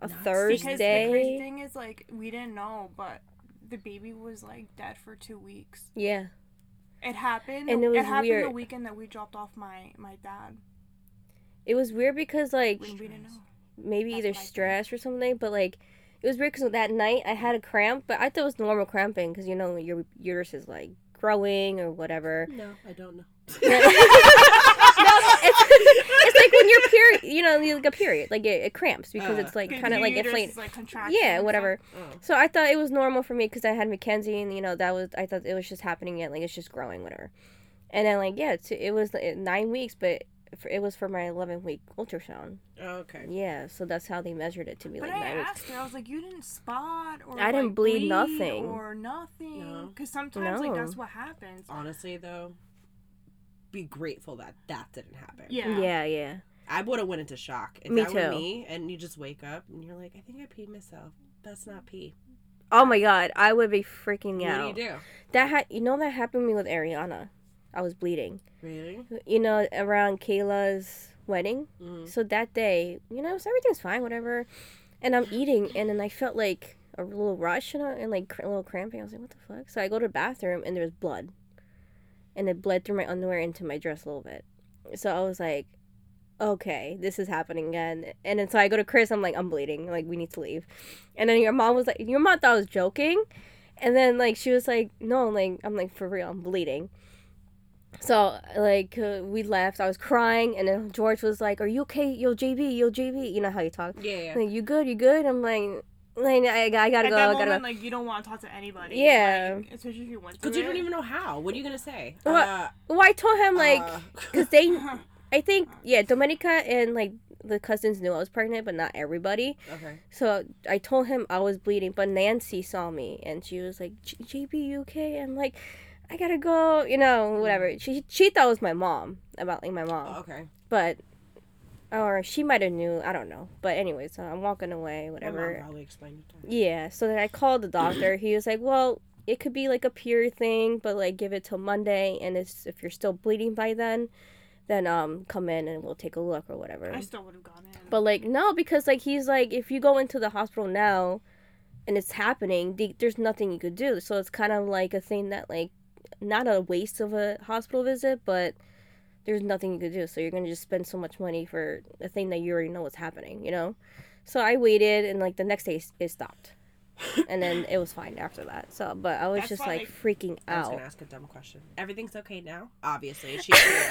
a Nuts. Because the crazy Thursday. thing is, like, we didn't know, but the baby was like dead for two weeks. Yeah, It happened. And it was happened the weekend that we dropped off my my dad. it was weird because like We, we didn't know. maybe That's either what I stress or something, but like. It was weird because that night I had a cramp, but I thought it was normal cramping because you know your uterus is like growing or whatever. No, I don't know. it's, it's like when you're period, you know, like a period, like it, it cramps because Uh, it's like kind of like uterus inflated. like, contracting Yeah, whatever. Oh. So I thought it was normal for me because I had Mackenzie, and you know that was I thought it was just happening yet, like it's just growing, whatever. And then like yeah, it's, it was uh, nine weeks, but for, it was for my 11 week ultrasound. Oh, okay. Yeah, so that's how they measured it to be But like I nine weeks. asked her, I was like, you didn't spot or I didn't like, bleed nothing. or nothing. No. Because sometimes like that's what happens. Honestly, though, be grateful that that didn't happen. Yeah. Yeah, yeah. I would have went into shock if Me that were too. me, and you just wake up and you're like, I think I peed myself. That's not pee. Oh my god, I would be freaking What out. What do you do? That had you know that happened to me with Ariana. I was bleeding. Really? You know, around Kayla's wedding. Mhm. So that day, you know, so everything's fine, whatever. And I'm eating, and then I felt like a little rush and, and like cr- a little cramping. I was like, what the fuck? So I go to the bathroom, and there's blood. And it bled through my underwear into my dress a little bit. So I was like, okay, this is happening again. And then so I go to Chris, I'm like, I'm bleeding. Like, we need to leave. And then your mom was like, your mom thought I was joking. And then, like, she was like, no, like, I'm like, for real, I'm bleeding. So like uh, we left. I was crying, and then George was like, "Are you okay? Yo, JB, yo, JB." You know how you talk. Yeah, yeah. Like, you good? You good? I'm like, like I, I gotta At go. that I gotta moment, go. like you don't want to talk to anybody. Yeah. like, especially if you went through Because you don't even know how. What are you gonna say? What? Uh, Well, I told him like, uh, cause they, I think yeah, Domenica and like the cousins knew I was pregnant, but not everybody. okay. So I told him I was bleeding, but Nancy saw me and she was like, "J- "JB, you okay?" I'm like, "I gotta go," you know, whatever. She she thought it was my mom about like my mom. Oh, okay. but or she might have knew i don't know but anyway so i'm walking away My mom whatever probably explained it to her. yeah so then i called the doctor he was like well it could be like a period thing but like give it till monday and it's, if you're still bleeding by then then um come in and we'll take a look or whatever I still would have gone in. but like no because like he's like if you go into the hospital now and it's happening the, there's nothing you could do so it's kind of like a thing that like not a waste of a hospital visit but there's nothing you could do so you're gonna just spend so much money for a thing that you already know what's happening you know so i waited and like the next day it stopped and then it was fine after that so but i was That's just why, like freaking out. I was gonna ask a dumb question. Everything's okay now? Obviously, she's here.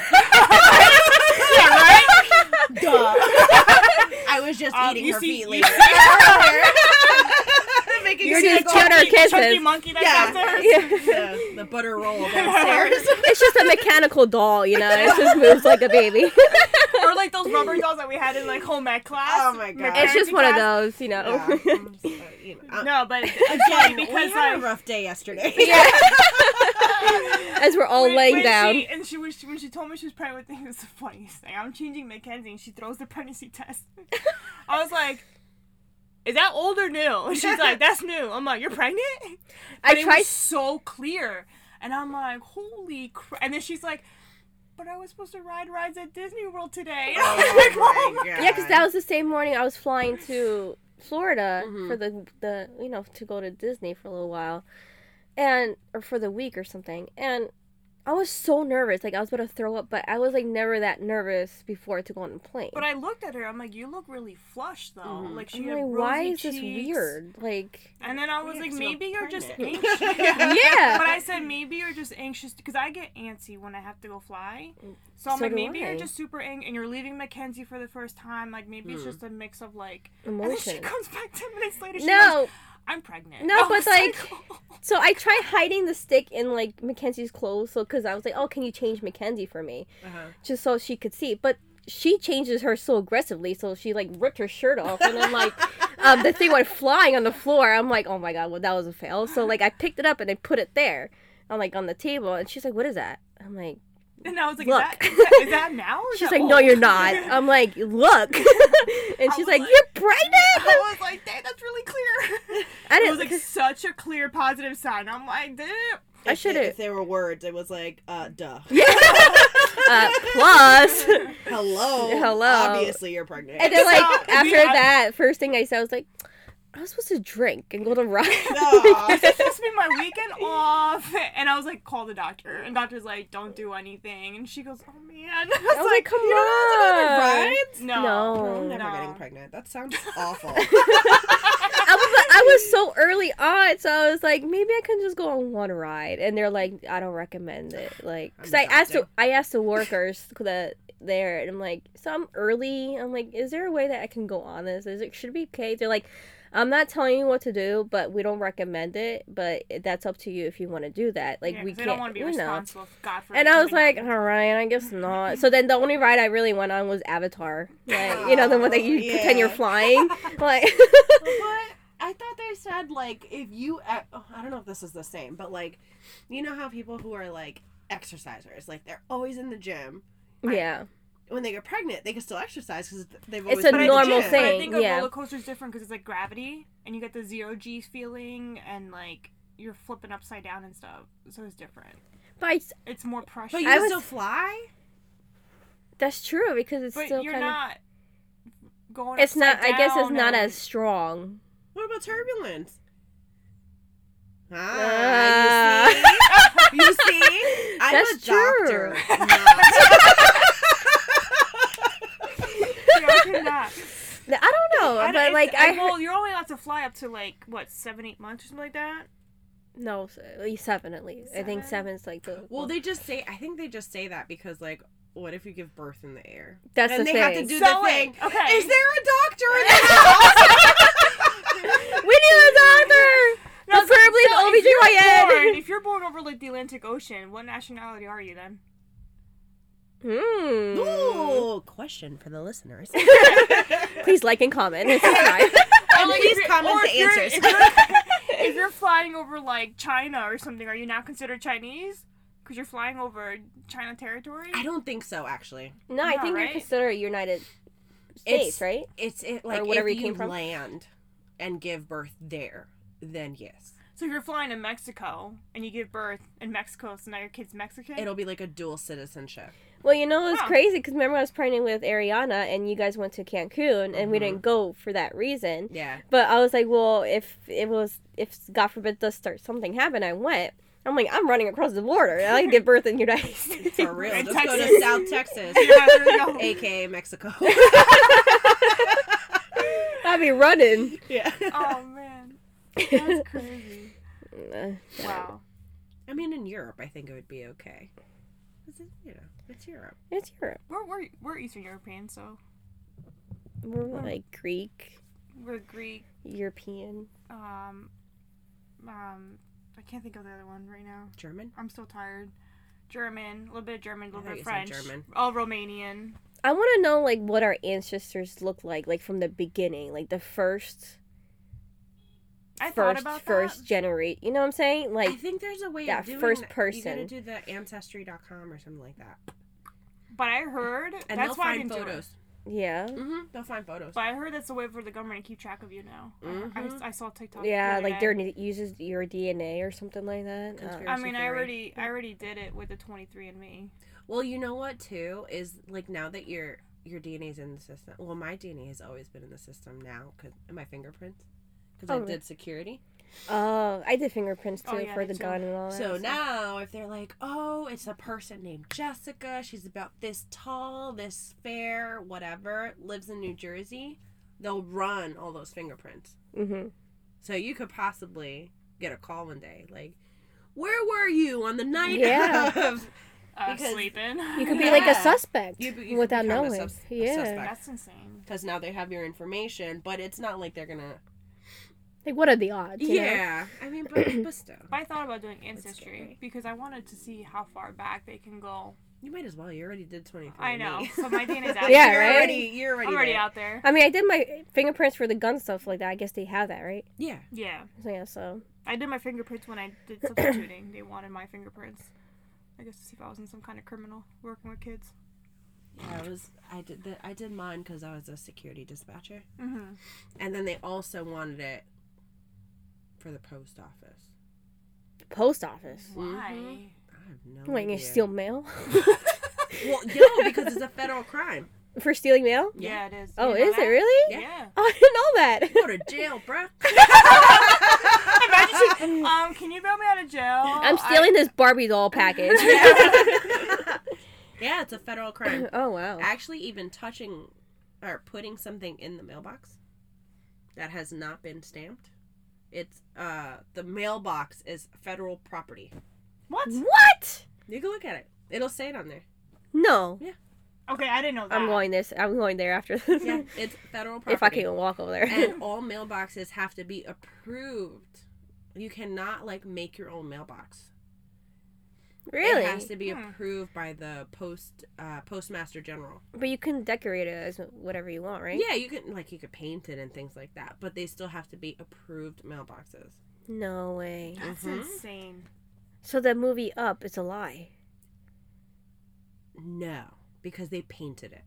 Duh. I was just Um, eating you her see- feet you later. Making You're sure just to go cheddar eat kisses. Monkey that's Yeah. downstairs. yeah. the, the butter roll downstairs. it's just a mechanical doll you know it just moves like a baby or like those rubber dolls that we had in like home ec class. Oh my God. it's just Parenting one of those you know Yeah. I'm just, uh, you know, No, but Again, because we had a rough day yesterday. as we're all when- laying when down She, and she was when she told me she was pregnant with me, it was the funniest thing. I'm changing Mackenzie, and she throws the pregnancy test. I was like, "Is that old or new?" And she's like, "That's new." I'm like, "You're pregnant?" I But it tried so clear, and I'm like, "Holy crap!" And then she's like. But I was supposed to ride rides at Disney World today. Oh I'm like, my "Oh God. Yeah, because that was the same morning I was flying to Florida Mhm. for the the you know to go to Disney for a little while, and or for the week or something, and I was so nervous, like I was about to throw up, but I was like never that nervous before to go on a plane. But I looked at her. I'm like, you look really flushed though. Mhm. Like she I'm had like, rosy why is this weird? Like, And then I was Yeah, like, 'cause you're maybe you're just pregnant. anxious. Yeah. But I said maybe you're just anxious because I get antsy when I have to go fly. So I'm So like, maybe I. you're just super angry and you're leaving Mackenzie for the first time. Like maybe it's Hmm. just a mix of like. And then she comes back ten minutes later. She goes, No, I'm pregnant. No, but, like- so I tried hiding the stick in like Mackenzie's clothes, so because I was like, oh, can you change Mackenzie for me, Uh-huh. just so she could see. But she changes her so aggressively, so she like ripped her shirt off, and then like um, the thing went flying on the floor. I'm like, oh my god, well that was a fail. So like I picked it up and I put it there, on like on the table, and she's like, what is that? I'm like, and I was like, Look. is that, is that, is that now? Or is she's that like, no, you're not. I'm like, look, and she's like, like- you're pregnant. I was like, dang, that's really clear. I it didn't. was like such a clear positive sign. I'm like, damn. I should have. If there were words, it was like, uh, duh. Yeah. uh, plus. Hello. Hello. Obviously, you're pregnant. And then like So, after I- that, first thing I said I was like, I was supposed to drink and go to ride. Aw. This is supposed to be my weekend off, and I was like, call the doctor, and doctor's like, don't do anything, and she goes, oh man, I was, I was like, come you don't on. rides? no, No. I'm never no. getting pregnant. That sounds awful. I was I was so early on, so I was like, maybe I can just go on one ride. And they're like, I don't recommend it, like, because I asked the. I asked the workers that there, and I'm like, so I'm early. I'm like, is there a way that I can go on this? Is it should it be okay? They're like. I'm not telling you what to do, but we don't recommend it. But that's up to you if you want to do that. Like Yeah, we 'cause can't, don't want to be you know. responsible. God forbid And I was like, happens. all right, I guess not. So then the only ride I really went on was Avatar. Like, you know, the one that you Oh, pretend you're flying. Like, But I thought they said like if you oh, I don't know if this is the same, but like you know how people who are like exercisers, like they're always in the gym. yeah. When they get pregnant, they can still exercise because they've always It's always a been normal gym. But I think a yeah. roller coaster is different because it's like gravity, and you get the zero G feeling, and like you're flipping upside down and stuff. So it's different. But I s It's more pressure. But you I can was- still fly. that's true because it's still. But still you're kind of. not going. It's not. upside I guess it's not as strong. What about turbulence? Uh, Ah, you see? You see? I'm That's a doctor. true. not- Yeah, I not. I don't know, I don't- but like I heard, well, you're only allowed to fly up to like what seven, eight months or something like that. no, at least seven at least. I think Seven? seven's like the. well, they just say. I think they just say that because like, what if you give birth in the air? that's and the they thing. have to do So the thing. okay. Is there a doctor in the house? we need a doctor. No, Preferably so an if you're born- If you're born over like the Atlantic Ocean, what nationality are you then? Hmm. Ooh, question for the listeners. Please like and comment and subscribe. Or, like, please if you're- comment the if you're- answers. If you're, if you're flying over like China or something, are you now considered Chinese? Because you're flying over China territory. I don't think so, actually. No, I No, think right? you're considered United States, It's- right? It's it like whatever if you you came from? land and give birth there, then yes, So if you're flying to Mexico and you give birth in Mexico, so now your kid's Mexican. it'll be like a dual citizenship. Well, you know, it's Huh. crazy because remember I was pregnant with Ariana and you guys went to Cancun and we Mhm. didn't go for that reason. Yeah, But I was like, well, if it was, if God forbid does start something happen, I went. I'm like, I'm running across the border. I can give birth in the United States. for real. In Just go to South Texas, yeah, there you go. aka Mexico. I'd be running. yeah. Oh man, that's crazy. Wow. I mean, in Europe, I think it would be okay. 'Cause it, you know, it's Europe. It's Europe. We're we're we're Eastern European, so We're like Greek, we're Greek. European. Um, um, I can't think of the other one right now. German. I'm still tired. German, a little bit of German, a little bit of French. German. Oh, Romanian. I want to know like what our ancestors look like, like from the beginning, like the first, I thought first, about first that. generate. You know what I'm saying? Like I think there's a way that of doing first that. You person. gotta do the ancestry.com or something like that, But I heard and that's they'll why I find didn't do it. photos. yeah, Mm-hmm. They'll find photos. But I heard that's a way for the government to keep track of you now. I- Mhm. I, I saw TikTok. yeah, the like day. they're it uses your DNA or something like that. Uh, I mean, I already, I already did it with the 23andMe. Well, you know what too is like now that your your DNA's in the system. Well, my DNA has always been in the system now because my fingerprints because Oh, I really? did security. Oh, I did fingerprints too Oh, yeah, for the too. gun and all that. So stuff. now, if they're like, oh, it's a person named Jessica, she's about this tall, this fair, whatever, lives in New Jersey, they'll run all those fingerprints. Mm-hmm. So you could possibly get a call one day, like, where were you on the night Yeah. of? Uh, sleeping. You could be like a suspect You- you could without become a knowing. sus- a yeah. suspect. That's insane. Because now they have your information, but it's not like they're gonna. Like, what are the odds? you know? Yeah, I mean, but, but still, I thought about doing ancestry because I wanted to see how far back they can go. you might as well. You already did twenty three. I know. So my DNA's out. Yeah, you're right? Already, you're already. I'm already there. out there. I mean, I did my fingerprints for the gun stuff like that. I guess they have that, right? Yeah. Yeah. So yeah. So I did my fingerprints when I did substituting. they wanted my fingerprints. I guess to see if I was in some kind of criminal working with kids. Yeah, I was. I did the. I did mine because I was a security dispatcher, Mm-hmm. and then they also wanted it for the post office. post office. Why? I have no Wait, you idea. steal mail Well, no, because it's a federal crime. for stealing mail? Yeah, it is. Oh, You know is it really? Yeah. Yeah. Oh, I didn't know that. You Go to jail, bruh. Imagine she, um, can you bail me out of jail? I'm stealing this Barbie doll package. yeah, it's a federal crime. oh wow. Actually, even touching or putting something in the mailbox that has not been stamped. It's uh the mailbox is federal property. What? What? You can look at it. It'll say it on there. No. Yeah. Okay, I didn't know that. I'm going this. I'm going there after this. Yeah, it's federal property. if I can walk over there. and all mailboxes have to be approved. You cannot like make your own mailbox. Really? It has to be Hmm. approved by the post uh, postmaster general. But you can decorate it as whatever you want, right? Yeah, you can like you could paint it and things like that, but they still have to be approved mailboxes. No way. That's Mhm. insane. So the movie Up is a lie. No, because they painted it.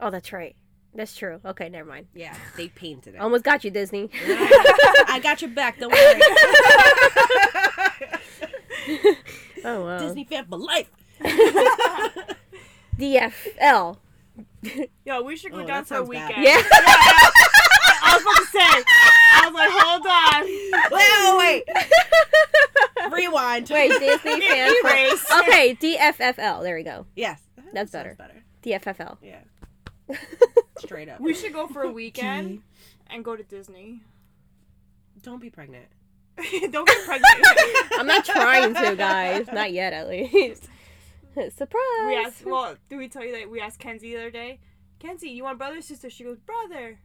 Oh, that's right. That's true. Okay, never mind. Yeah, they painted it. Almost got you, Disney. I got your back. Don't worry. Oh wow. Disney fan for life. DFL. Yo, we should go Oh, down for a sounds bad. weekend. Yeah. I was about to say. I was like, hold on. Wait, wait, wait. Rewind. Wait, Disney fan. for- Okay, DFFL. There we go. Yes, That's better. better. DFFL. Yeah, straight up. We should go for a weekend and go to Disney. Don't be pregnant. Don't get pregnant. I'm not trying to, guys. Not yet, at least. Surprise. we asked. Well, did we tell you that we asked Kenzie the other day? Kenzie, you want brother or sister? She goes, brother.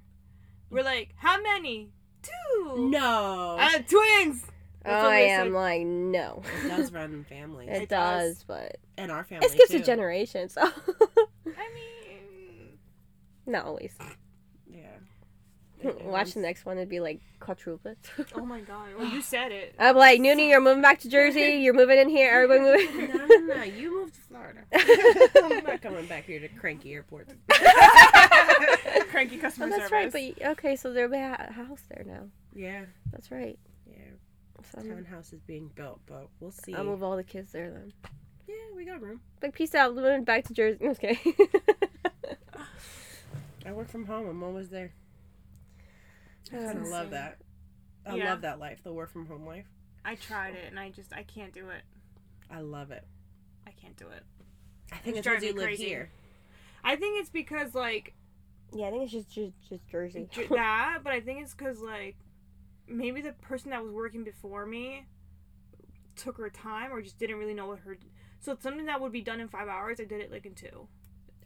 We're like, how many? Two. No, Uh, twins. oh, That's what I am said. like, no. it does run in families It, It does, does. but and our family it skips too. a generation, so. I mean, Not always. Yeah. Watch the next one, it'd be like quadruplets. oh my god. Well, you said it. I'm like, Noonie, you're moving back to Jersey. You're moving in here. Everybody moving. No, no, no. You moved to Florida. I'm not coming back here to cranky airports. Cranky customer Oh, that's service. right. But okay, so there'll be a house there now. Yeah, That's right. yeah. So Townhouse is being built, but we'll see. I'll move all the kids there then. Yeah, we got room. Like, peace out. Moving back to Jersey. Okay. I work from home. I'm always there. I kind of love that. I Yeah. love that life, the work from home life. I tried it and I just I can't do it. I love it. I can't do it. I think It's it's because you live crazy. here. I think it's because like yeah, I think it's just just, just Jersey. j- that, but I think it's because like maybe the person that was working before me took her time or just didn't really know what her. So it's something that would be done in five hours. I did it like in two.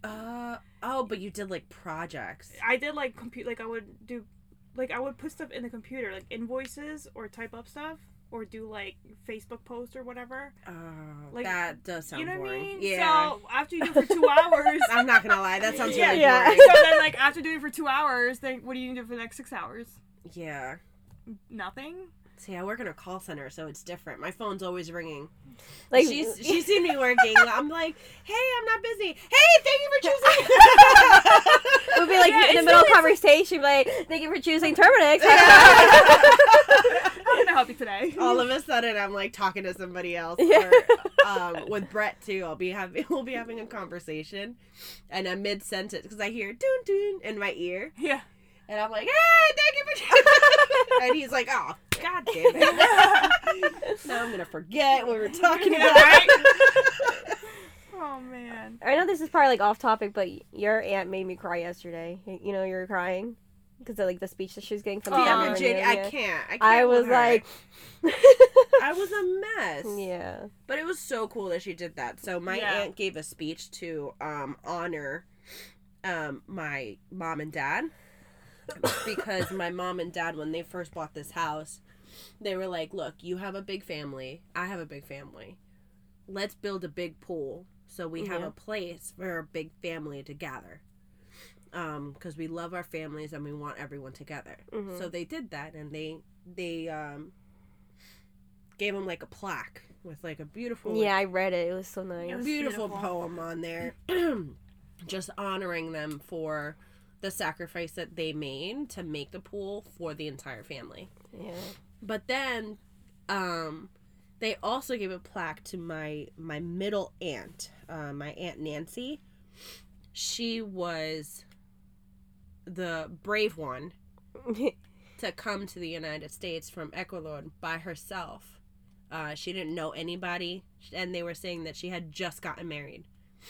Uh oh, but you did like projects. I did like compute like I would do like I would put stuff in the computer like invoices or type up stuff or do like Facebook posts or whatever. Oh, Like, that does sound you know what I mean? Yeah. So after you do it for two hours. I'm not gonna lie, that sounds yeah, really Yeah. boring. so then like after doing it for two hours, then what do you gonna do for the next six hours? Yeah. Nothing. See, I work in a call center, so it's different. My phone's always ringing. Like she's she's seen me working. I'm like, hey, I'm not busy. Hey, thank you for choosing. We'll be like Yeah, in the middle of conversation, like, thank you for choosing Terminix. How can I help you today? All of a sudden, I'm like talking to somebody else. Yeah. Or, um, with Brett too, I'll be having we'll be having a conversation, and I'm mid sentence because I hear doon doon in my ear. yeah. And I'm like, hey, thank you for And he's like, oh, god damn it. now I'm going to forget what we were talking about. Oh man. I know this is probably like off topic, but your aunt made me cry yesterday. You know, you were crying because of like the speech that she was getting from the Oh, Damn camera it, you, I can't. I can't. I was like, I was a mess. yeah, But it was so cool that she did that. So my Yeah. aunt gave a speech to um, honor um, my mom and dad because my mom and dad, when they first bought this house, they were like, "Look, you have a big family. I have a big family. Let's build a big pool so we have Yeah. a place for a big family to gather." Um, because we love our families and we want everyone together. Mhm. So they did that, and they they um gave him like a plaque with like a beautiful like, yeah. I read it. It was so nice. Was beautiful, beautiful. poem on there just honoring them for the sacrifice that they made to make the pool for the entire family Yeah. but then um they also gave a plaque to my my middle aunt uh, my aunt nancy she was the brave one to come to the United States from Ecuador by herself. Uh, she didn't know anybody, and they were saying that she had just gotten married.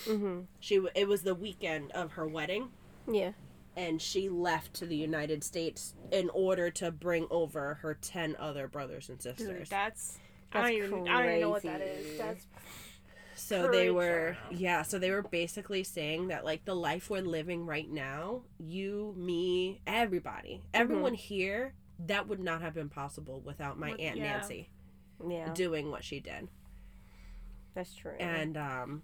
Mm-hmm. She it was the weekend of her wedding, Yeah. And she left to the United States in order to bring over her ten other brothers and Dude, sisters. that's. I That's don't even. I don't even know what that crazy. That's. so they were yeah so they were basically saying that like the life we're living right now you me everybody everyone here that would not have been possible without my With- aunt yeah. nancy Yeah. doing what she did That's true. and um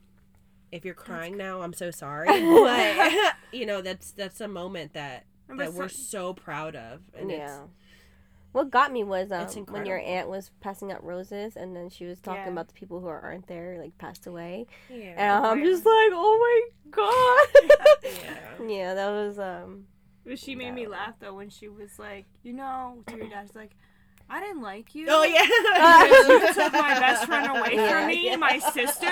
if you're crying now i'm so sorry but you know that's that's a moment that But that we're so- so proud of and yeah. What got me was um, when your aunt was passing out roses, and then she was talking Yeah. about the people who aren't there, like passed away, yeah and I'm just like, oh my god. yeah yeah, that was um. But she made me laugh though when she was like, you know, to your dad, she's like, I didn't like you. oh yeah you took my best friend away Yeah, from me, yeah. my sister.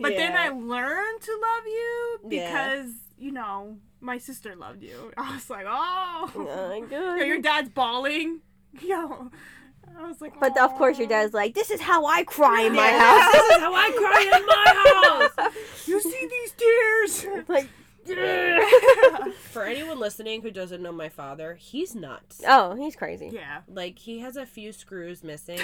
But then I learned to love you Yeah. because, you know, my sister loved you. I was like, oh. Oh my Yo, your dad's bawling. Yo. I was like, But of course, your dad's like, "This is how I cry in my house." this is how i cry in my house You see these tears? like, For anyone listening who doesn't know my father, he's nuts. oh, he's crazy. yeah. Like he has a few screws missing,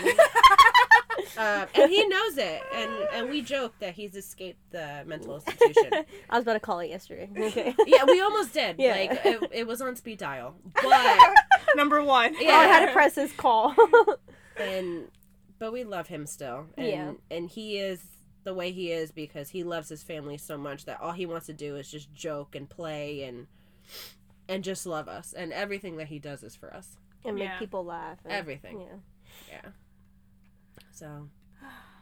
um, and he knows it. And and we joke that he's escaped the mental institution. I was about to call it yesterday. Okay. Yeah, we almost did. Yeah. Like it, it was on speed dial, but Number one. Oh, I had Yeah. to press his call. and but we love him still. And, Yeah. and he is the way he is because he loves his family so much that all he wants to do is just joke and play and and just love us. And everything that he does is for us. and make Yeah. people laugh. and- Everything. Yeah. Yeah. So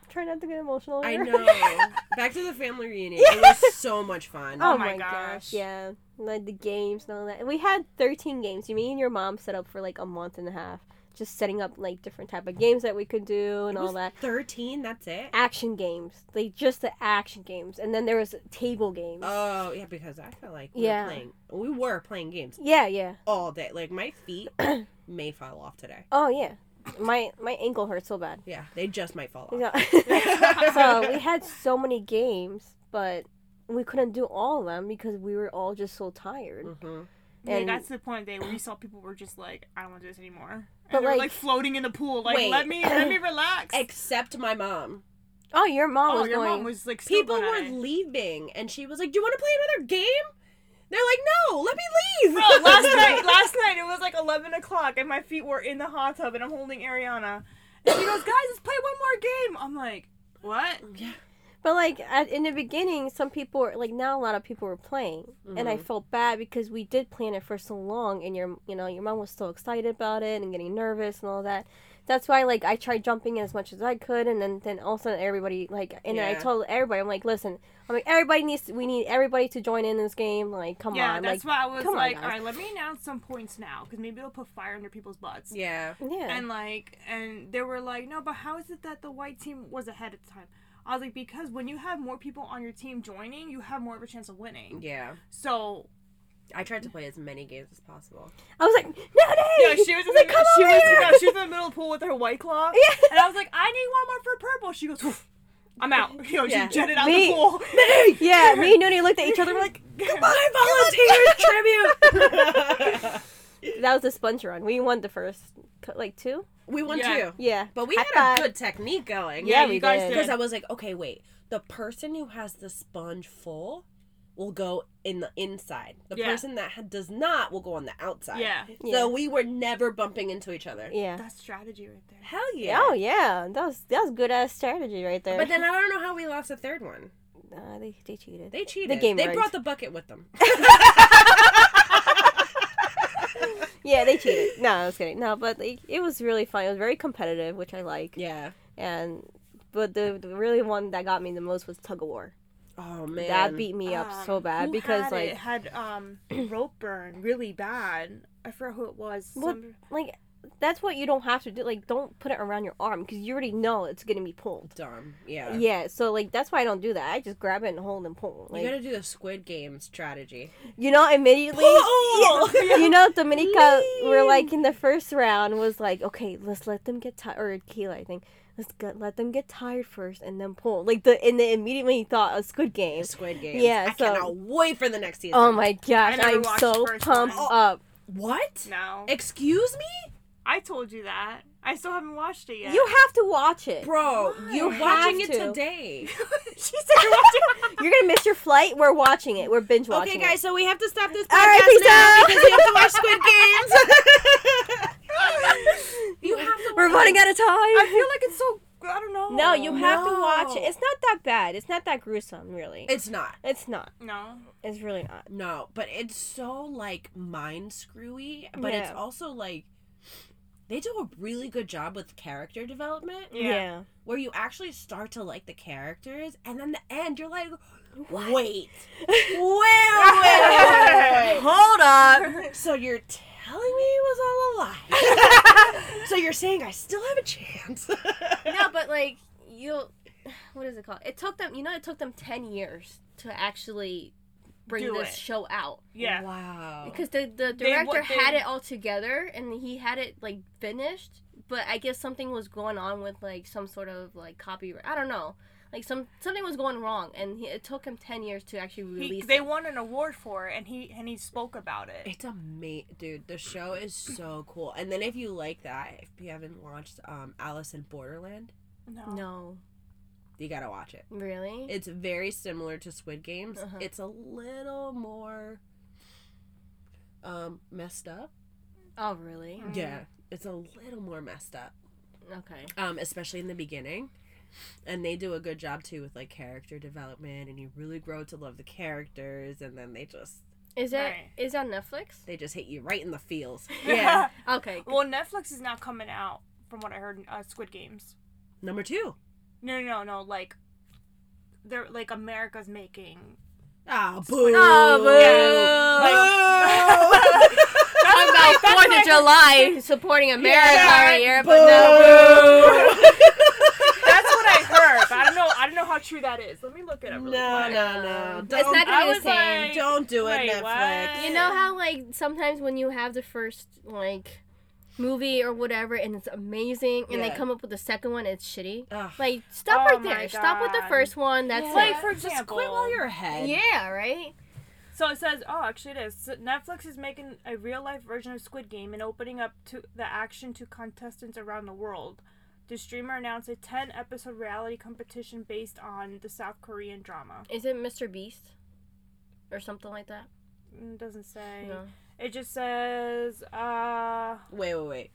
Try not to get emotional. I know. Back to the family reunion. It was so much fun. Oh, Oh my my gosh. gosh. Yeah. Like the games and all that. We had 13 games. You, Me and your mom set up for like a month and a half. Just setting up like different type of games that we could do and It all that. 13, that's it? Action games. Like just the action games. And then there was table games. Oh, yeah, because I felt like we Yeah. were playing we were playing games yeah, yeah. all day. Like my feet may fall off today. Oh yeah. My my ankle hurts so bad. Yeah, they just might fall off. Yeah. so we had so many games, but we couldn't do all of them because we were all just so tired. hmm Yeah, And- that's the point that we saw people were just like, I don't want to do this anymore. But, And they were like- like floating in the pool, like Wait. let me let me relax. Except my mom. Oh, your mom oh, was your going. mom was like still People going were at it. leaving, and she was like, "Do you want to play another game?" They're like, "No, let me leave." Bro, last night, last night it was like eleven o'clock, and my feet were in the hot tub, and I'm holding Ariana, and she goes, "Guys, let's play one more game." I'm like, "What?" yeah. But like at, in the beginning, some people were like now a lot of people were playing, and I Mhm. felt bad because we did plan it for so long, and your you know your mom was so excited about it and getting nervous and all that. That's why like I tried jumping in as much as I could, and then then all of a sudden everybody like and then I told everybody I'm like listen I'm like everybody needs to, we need everybody to join in this game like come yeah, on yeah that's like why I was come on, "All right, let me announce some points now, because maybe it'll put fire under people's butts." yeah. yeah And like, and they were like, "No, but how is it that the white team was ahead at the time?" I was like, "Because when you have more people on your team joining, you have more of a chance of winning." Yeah. So I tried to play as many games as possible. I was like, no, no. Yeah, she was in the, come she over was here. yeah, she was in the middle of the pool with her white claw. Yeah. And I was like, I need one more for purple. She goes, "Oof, I'm out. You know, Yeah. she jetted out Me- the pool. Me, Yeah, me and Noonie looked at each other. We're like, Goodbye, volunteers tribute. that was the sponge run. We won the first, like two. We won Yeah. two, Yeah, but we High had a good technique going. Yeah, Yeah, we you guys did. did. Because I was like, okay, wait. The person who has the sponge full will go in the inside. The Yeah. person that ha- does not will go on the outside. Yeah. Yeah. So we were never bumping into each other. Yeah. That's strategy right there. Hell yeah. Oh yeah, that was that was good ass strategy right there. But then I don't know how we lost the third one. uh, they they cheated. They cheated. The game they rigged. brought the bucket with them. yeah, they cheated. No, I was kidding. No, but like, it was really fun. It was very competitive, which I like. yeah. And but the, the really one that got me the most was tug of war. Oh man. That beat me up so Um, bad who because had like it had um rope burn really bad. I forgot who it was. What? Some- like that's what you don't have to do. Like don't put it around your arm because you already know it's gonna be pulled. dumb. Yeah. Yeah, so like that's why I don't do that. I just grab it and hold and pull. Like you gotta do the Squid Game strategy. you know immediately. Pull! You know Dominica we're like in the first round was like okay let's let them get tired or Keela I think let's get, let them get tired first and then pull like the and then immediately thought a Squid Game. Squid Game. Yeah, I so- cannot wait for the next season. Oh my gosh, never I'm so pumped one. up. What? no. Excuse me, I told you that. I still haven't watched it yet. You have to watch it. bro. Why? You're watching have it to. today. she said you're watching it. You're gonna miss your flight. We're watching it. We're binge watching. Okay, guys, so we have to stop this podcast All right, peace now out. because we have to watch Squid Games. you have to. it. We're running out of time. I feel like it's so. I don't know. no, you have to watch it. It's not that bad. It's not that gruesome, really. It's not. It's not. No. It's really not. No, but it's so like mind screwy, but it's also like they do a really good job with character development Yeah. where you actually start to like the characters and then the end you're like wait wait wait, wait, wait. Hold up. so you're telling me it was all a lie so you're saying i still have a chance no, but like you, what is it called? It took them. You know, it took them ten years to actually bring Do this it. show out. Yeah. wow Because the the They wa- director had it all together and he had it like finished, but I guess something was going on with like some sort of like copyright. I don't know. Like some something was going wrong, and he, it took him ten years to actually He, release they it. won an award for it, and he and he spoke about it. It's amazing, dude. The show is so cool. And then if you like that, if you haven't watched um, Alice in Borderland, No. No, you gotta watch it. really. It's very similar to Squid Games. Uh-huh. It's a little more um, messed up. oh, really? Mm. Yeah, it's a little more messed up, Okay. um, especially in the beginning. And they do a good job too with like character development, and you really grow to love the characters. And then they just Is that Right. is that Netflix? they just hit you right in the feels. Yeah. Okay. well, Netflix is now coming out, from what I heard. Uh, Squid Games. Number two. No, no, no, no. Like, they're like America's making. Ah, boo. Oh, boo. Talking about Fourth what of July supporting America Yeah. right here, but no. That's what I heard, but I don't know. I don't know how true that is. Let me look it up. Really No, quick. no, no. It's Don't, not gonna be the same. like- don't do it, Wait, Netflix. what? You know how like sometimes when you have the first like movie or whatever and it's amazing and they come up with the second one it's shitty. Ugh. Like stop Oh right there. my Stop with the first one. That's Yeah. Like it. for Just quit while you're ahead. Yeah, right? So it says, oh, actually, it is. So Netflix is making a real life version of Squid Game and opening up to the action to contestants around the world. The streamer announced a 10 episode reality competition based on the South Korean drama. Is it Mr. Beast? Or something like that? Mm, doesn't say. No. It just says, uh, Wait, wait, wait.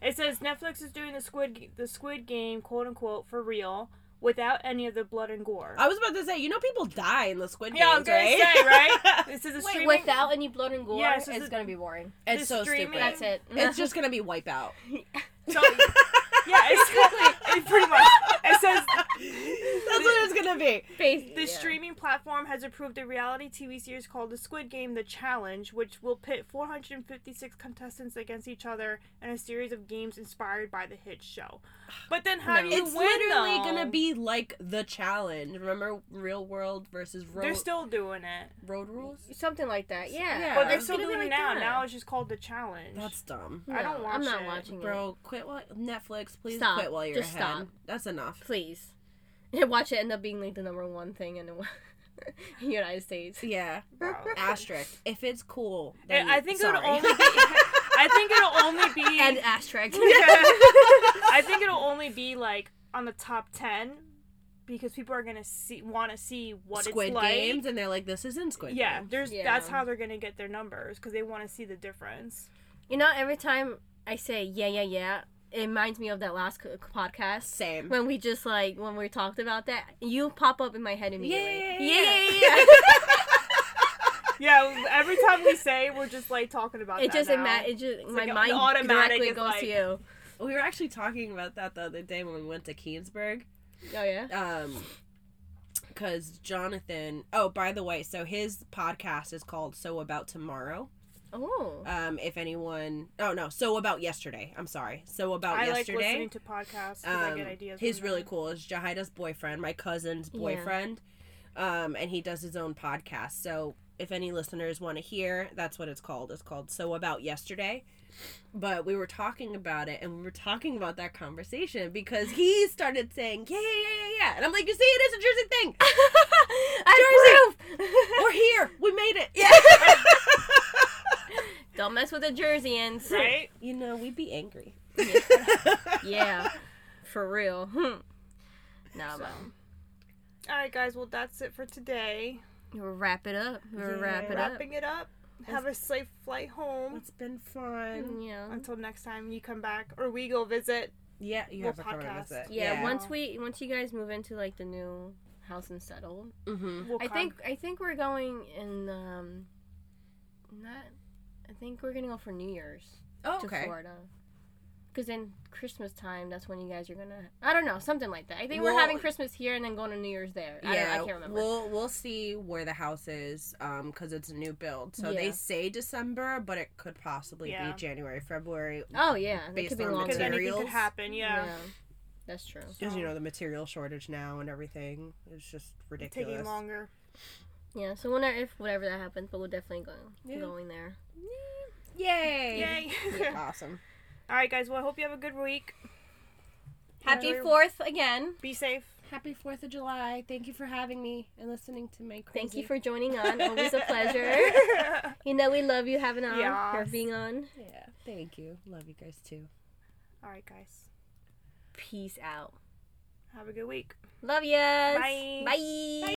it says Netflix is doing the Squid the Squid Game, quote unquote, for real, without any of the blood and gore. I was about to say, you know, people die in the Squid Game. yeah, I was gonna right? say, right? This is a Wait, streaming. without any blood and gore, Yeah, so it's the- gonna be boring. it's so streaming- stupid. That's it. It's just gonna be wipeout. So, yeah, it's, it's pretty much. it says That's what it's gonna be. Face. the yeah. streaming platform has approved a reality TV series called The Squid Game: The Challenge, which will pit 456 contestants against each other in a series of games inspired by the hit show. But then how do you It's win? It's literally though? gonna be like the challenge. Remember, real world versus road rules. They're still doing it. road rules. Something like that. Yeah. Yeah. But they're still gonna be doing it now. that. Now it's just called The Challenge. That's dumb, I don't No, watch I'm not it. watching it. bro. Quit what Netflix, please. Stop. Quit while you're Just ahead. stop. That's enough. Please. Watch it end up being like the number one thing in the United States. Yeah. Bro. Asterisk. If it's cool, Yeah, then I think sorry. it'll only be. I think it'll only be. And asterisk. I think it'll only be like on the top ten because people are gonna see want to see what Squid it's like. Games, and they're like, "This isn't Squid Yeah, Games." there's Yeah. that's how they're gonna get their numbers because they want to see the difference. You know, every time I say yeah, yeah, yeah, it reminds me of that last co- podcast Same. when we just like when we talked about that. You pop up in my head immediately. yeah, yeah, yeah. yeah. yeah. Yeah, every time we say, we're just like talking about it that just now. ima- it just my like mind automatically goes like- to you. We were actually talking about that the other day when we went to Keansburg. Oh yeah. Um, because Jonathan. Oh, by the way, so his podcast is called "So About Tomorrow." Oh. Um, if anyone, oh no, "So About Yesterday." I'm sorry, "So About I like Yesterday." listening to podcasts because I um, get ideas. he's really cool. It's Jahida's boyfriend, my cousin's Yeah. boyfriend. Um, and he does his own podcast. So if any listeners want to hear, that's what it's called. It's called So About Yesterday. But we were talking about it, and we were talking about that conversation because he started saying, "Yeah, yeah, yeah, yeah," yeah," and I'm like, "You see, it is a Jersey thing. I proof. We're here. We made it." Yeah. Don't mess with the Jerseyans. right. You know, we'd be angry. Yeah. For real. Hmm. no, but All right, guys. Well, that's it for today. we'll wrap it up. We'll Yeah. wrap it up. Wrapping it up. Have a safe flight home. It's been fun. Yeah. Until next time you come back or we go visit. Yeah, you We'll have to come and visit. Yeah, Yeah. once we once you guys move into like the new house and settle, Mm-hmm. We'll I come. think I think we're going in um not I think we're gonna go for New Year's Oh, to okay. Florida. Because in Christmas time, that's when you guys are gonna. I don't know, something like that. I think we're having Christmas here and then going to New Year's there. I, Yeah, don't, I can't remember. we'll we'll see where the house is, um, because it's a new build. So they say December, but it could possibly Yeah. be January, February, oh yeah, it based could be on longer. because anything materials. could happen. Yeah. that's true. because you know the material shortage now and everything is just ridiculous. Taking longer. Yeah, so wonder if whatever that happens, but we're definitely going Yeah. going there. Yay! Yay. Awesome. All right, guys. Well, I hope you have a good week. Happy Enjoy- Fourth again. Be safe. Happy Fourth of July! Thank you for having me and listening to my. Crazy. Thank you for joining on. Always a pleasure. You know we love you having on or Yes. being on. Yeah, thank you. Love you guys too. All right, guys. Peace out. Have a good week. Love ya. Bye. Bye.